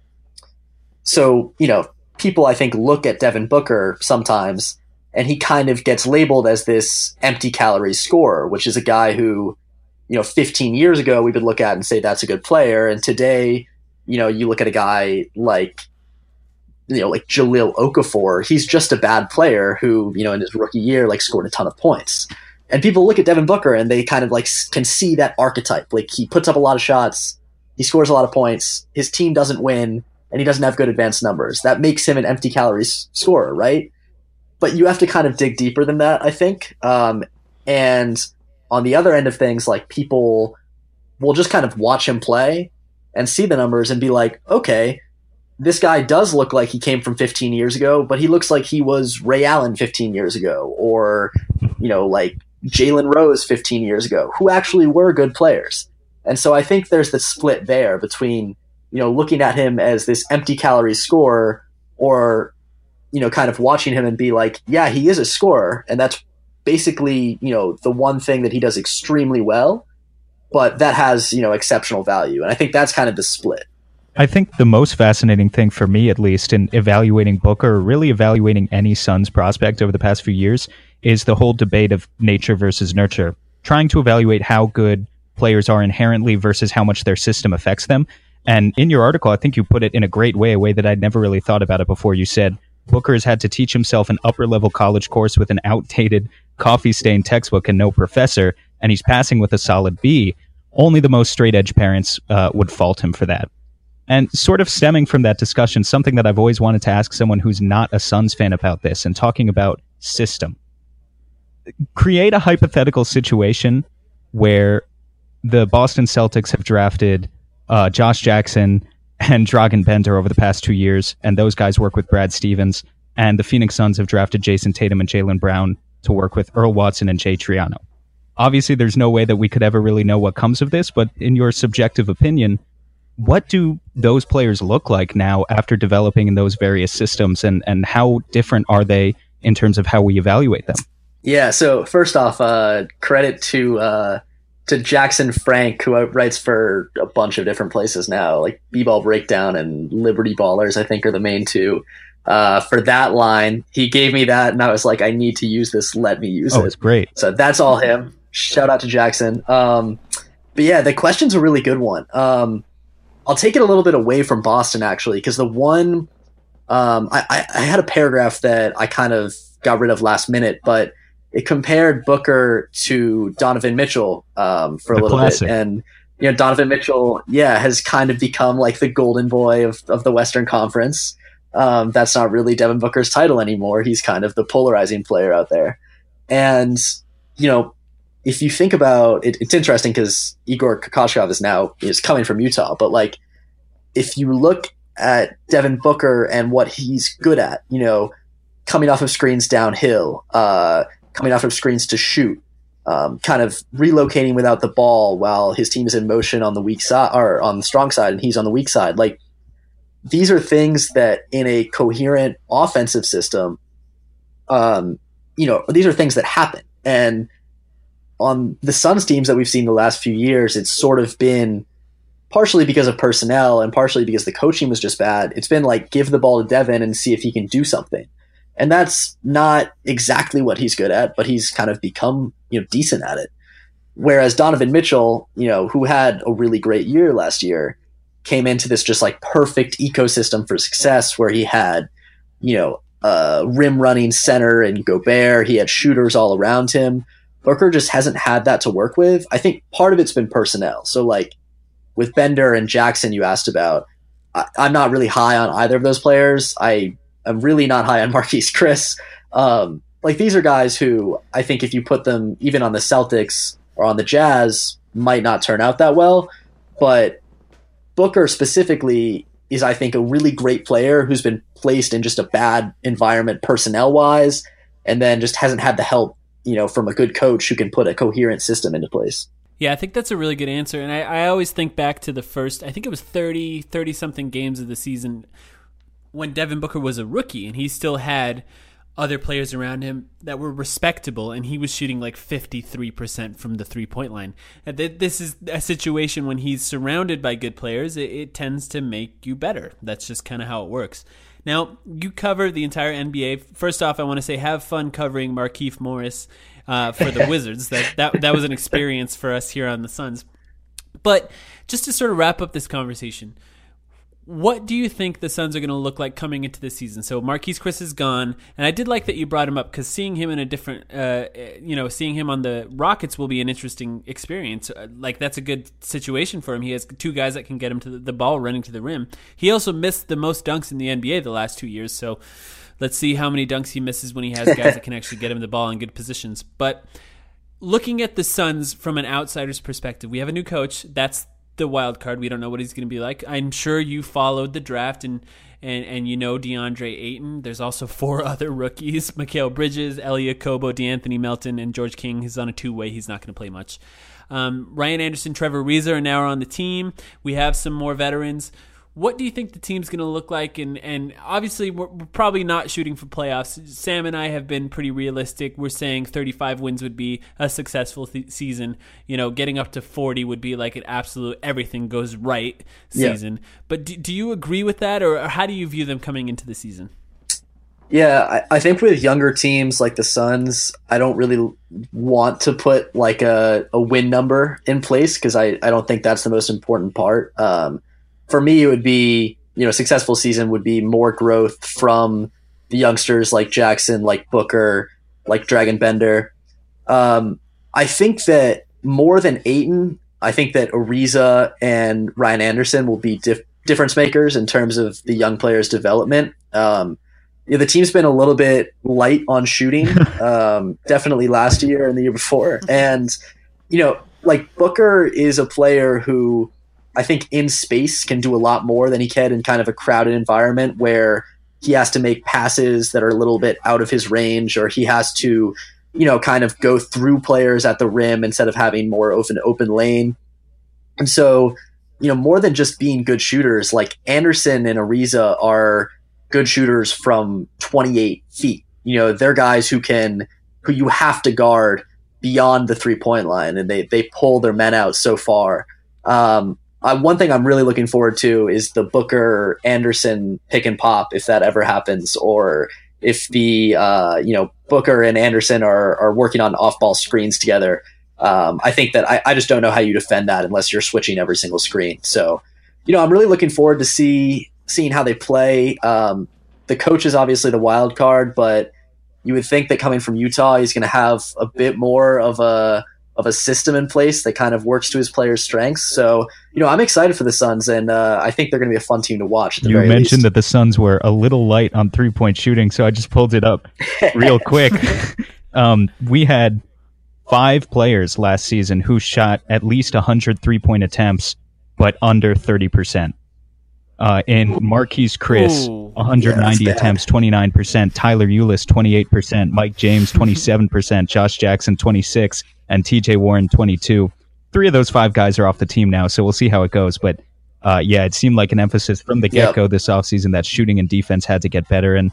So you know, people I think look at Devin Booker sometimes, and he kind of gets labeled as this empty calorie scorer, which is a guy who, you know, 15 years ago we would look at and say that's a good player, and today, you know, you look at a guy like you know, like Jahlil Okafor, he's just a bad player who, you know, in his rookie year, like scored a ton of points. And people look at Devin Booker and they kind of like can see that archetype. Like he puts up a lot of shots, he scores a lot of points, his team doesn't win, and he doesn't have good advanced numbers. That makes him an empty calories scorer, right? But you have to kind of dig deeper than that, I think. Um, and on the other end of things, like people will just kind of watch him play and see the numbers and be like, okay, this guy does look like he came from 15 years ago, but he looks like he was Ray Allen 15 years ago, or, you know, like Jalen Rose 15 years ago, who actually were good players. And so I think there's the split there between, you know, looking at him as this empty calorie scorer or, you know, kind of watching him and be like, yeah, he is a scorer. And that's basically, you know, the one thing that he does extremely well, but that has, you know, exceptional value. And I think that's kind of the split. I think the most fascinating thing for me, at least, in evaluating Booker, or really evaluating any Suns prospect over the past few years, is the whole debate of nature versus nurture. Trying to evaluate how good players are inherently versus how much their system affects them. And in your article, I think you put it in a great way, a way that I'd never really thought about it before. You said Booker has had to teach himself an upper level college course with an outdated, coffee stained textbook and no professor, and he's passing with a solid B. Only the most straight edge parents uh, would fault him for that. And sort of stemming from that discussion, something that I've always wanted to ask someone who's not a Suns fan about this and talking about system. Create a hypothetical situation where the Boston Celtics have drafted uh, Josh Jackson and Dragan Bender over the past two years, and those guys work with Brad Stevens, and the Phoenix Suns have drafted Jayson Tatum and Jaylen Brown to work with Earl Watson and Jay Triano. Obviously, there's no way that we could ever really know what comes of this, but in your subjective opinion, what do those players look like now after developing in those various systems and, and how different are they in terms of how we evaluate them? Yeah, so first off, uh, credit to uh, to Jackson Frank, who writes for a bunch of different places now, like B-Ball Breakdown and Liberty Ballers, I think are the main two. Uh, for that line, he gave me that, and I was like, I need to use this. Let me use oh, it. It's great. So that's all him. Shout out to Jackson. Um, but yeah, the question's a really good one. Um, I'll take it a little bit away from Boston actually, because the one um, I, I, had a paragraph that I kind of got rid of last minute, but it compared Booker to Donovan Mitchell um, for a the little classic. bit, and you know Donovan Mitchell, yeah, has kind of become like the golden boy of of the Western Conference. Um, that's not really Devin Booker's title anymore. He's kind of the polarizing player out there, and you know if you think about it, it's interesting because Igor Kokoskov is now is coming from Utah, but like if you look at Devin Booker and what he's good at, you know, coming off of screens downhill, uh, coming off of screens to shoot, um, kind of relocating without the ball while his team is in motion on the weak side or on the strong side and he's on the weak side. Like these are things that in a coherent offensive system, um, you know, these are things that happen and on the Suns teams that we've seen the last few years, it's sort of been partially because of personnel and partially because the coaching was just bad. It's been like give the ball to Devin and see if he can do something. And that's not exactly what he's good at, but he's kind of become, you know, decent at it. Whereas Donovan Mitchell, you know, who had a really great year last year, came into this just like perfect ecosystem for success where he had, you know, a rim running center and Gobert, he had shooters all around him Booker just hasn't had that to work with. I think part of it's been personnel. So like with Bender and Jackson, you asked about. I, am not really high on either of those players. I am really not high on Marquese Chriss. Um, like these are guys who I think if you put them even on the Celtics or on the Jazz might not turn out that well. But Booker specifically is, I think, a really great player who's been placed in just a bad environment personnel wise, and then just hasn't had the help you know, from a good coach who can put a coherent system into place. Yeah, I think that's a really good answer. And I, I always think back to the first, I think it was 30, 30 something games of the season when Devin Booker was a rookie and he still had other players around him that were respectable, and he was shooting like 53% from the three point line. This is a situation when he's surrounded by good players, it, it tends to make you better. That's just kind of how it works. Now, you cover the entire NBA. First off, I want to say have fun covering Markieff Morris uh, for the Wizards. That, that, that was an experience for us here on the Suns. But just to sort of wrap up this conversation, what do you think the Suns are going to look like coming into the season? So Marquese Chriss is gone, and I did like that you brought him up because seeing him in a different, uh, you know, seeing him on the Rockets will be an interesting experience. Uh, like that's a good situation for him. He has two guys that can get him to the, the ball running to the rim. He also missed the most dunks in the NBA the last two years, so let's see how many dunks he misses when he has guys that can actually get him the ball in good positions. But looking at the Suns from an outsider's perspective, we have a new coach. That's the wild card. We don't know what he's going to be like. I'm sure you followed the draft and and and you know DeAndre Ayton. There's also four other rookies: Mikal Bridges, Elie Okobo, De'Anthony Melton, and George King. He's on a two way. He's not going to play much. Um, Ryan Anderson, Trevor Ariza are now on the team. We have some more veterans what do you think the team's going to look like? And and obviously we're, we're, probably not shooting for playoffs. Sam and I have been pretty realistic. We're saying 35 wins would be a successful th- season. You know, getting up to 40 would be like an absolute everything goes right season. Yeah. But do, do you agree with that, or, or how do you view them coming into the season? Yeah, I, I, think with younger teams like the Suns, I don't really want to put like a, a win number in place because I, I don't think that's the most important part. Um, for me, it would be you know successful season would be more growth from the youngsters like Jackson, like Booker, like Dragan Bender. Um, I think that more than Ayton, I think that Ariza and Ryan Anderson will be dif- difference makers in terms of the young players' development. Um, the team's been a little bit light on shooting, um, definitely last year and the year before. And, you know, like Booker is a player who I think in space can do a lot more than he can in kind of a crowded environment where he has to make passes that are a little bit out of his range or he has to, you know, kind of go through players at the rim instead of having more open open lane. And so, you know, more than just being good shooters, like Anderson and Ariza are good shooters from 28 feet. You know, they're guys who can who you have to guard beyond the three point line and they they pull their men out so far. Um, one thing I'm really looking forward to is the Booker Anderson pick and pop if that ever happens, or if the uh, you know Booker and Anderson are are working on off ball screens together. Um, I think that I, I just don't know how you defend that unless you're switching every single screen. So, you know, I'm really looking forward to see seeing how they play. Um, the coach is obviously the wild card, but you would think that coming from Utah, he's going to have a bit more of a of a system in place that kind of works to his players' strengths. So, you know, I'm excited for the Suns, and uh, I think they're going to be a fun team to watch. you mentioned least. that the Suns were a little light on three point shooting, so I just pulled it up real quick. um, we had five players last season who shot at least 100 three point attempts, but under 30%. Uh, in Marquese Chriss, Ooh, 190 yeah, attempts, 29%. Tyler Ulis, 28%. Mike James, 27%. Josh Jackson, 26 and TJ Warren 22. Three of those five guys are off the team now, so we'll see how it goes. But uh, yeah, it seemed like an emphasis from the get go yep. this offseason that shooting and defense had to get better. And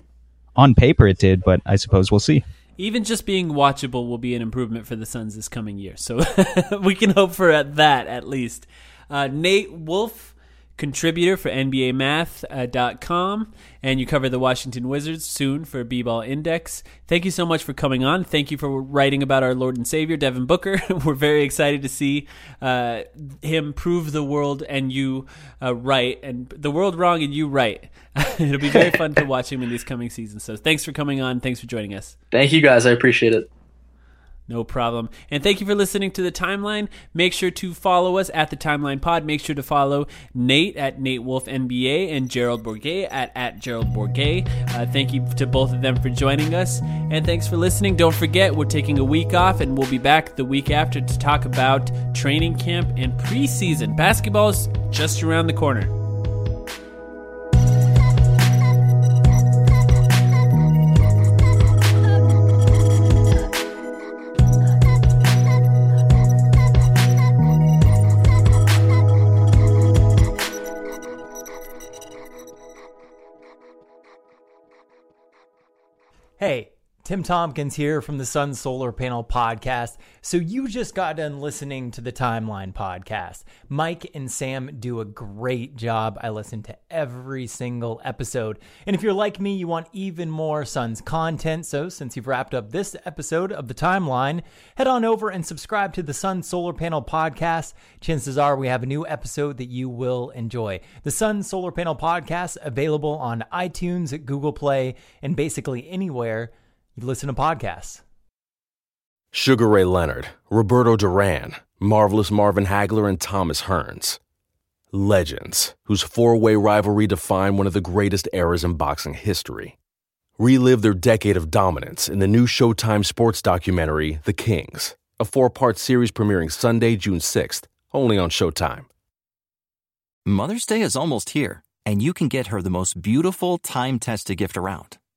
on paper it did, but I suppose we'll see. Even just being watchable will be an improvement for the Suns this coming year. So we can hope for that at least. Uh, Nate Wolf contributor for NBAMath.com, uh, and you cover the Washington Wizards soon for B-Ball Index. Thank you so much for coming on. Thank you for writing about our Lord and Savior, Devin Booker. We're very excited to see uh, him prove the world and you uh, right, and the world wrong and you right. It'll be very fun to watch him in these coming seasons. So thanks for coming on. Thanks for joining us. Thank you, guys. I appreciate it. No problem. And thank you for listening to the timeline. Make sure to follow us at the Timeline Pod. Make sure to follow Nate at Nate Wolf NBA and Gerald Bourguet at, at Gerald Bourguet. Uh, thank you to both of them for joining us. And thanks for listening. Don't forget, we're taking a week off and we'll be back the week after to talk about training camp and preseason. Basketball's just around the corner. Tim Tompkins here from the Sun Solar Panel Podcast. So, you just got done listening to the Timeline Podcast. Mike and Sam do a great job. I listen to every single episode. And if you're like me, you want even more Suns content. So, since you've wrapped up this episode of the Timeline, head on over and subscribe to the Sun Solar Panel Podcast. Chances are we have a new episode that you will enjoy. The Sun Solar Panel Podcast available on iTunes, Google Play, and basically anywhere you listen to podcasts. Sugar Ray Leonard, Roberto Duran, Marvelous Marvin Hagler, and Thomas Hearns. Legends, whose four way rivalry defined one of the greatest eras in boxing history. Relive their decade of dominance in the new Showtime sports documentary, The Kings, a four part series premiering Sunday, June 6th, only on Showtime. Mother's Day is almost here, and you can get her the most beautiful time tested gift around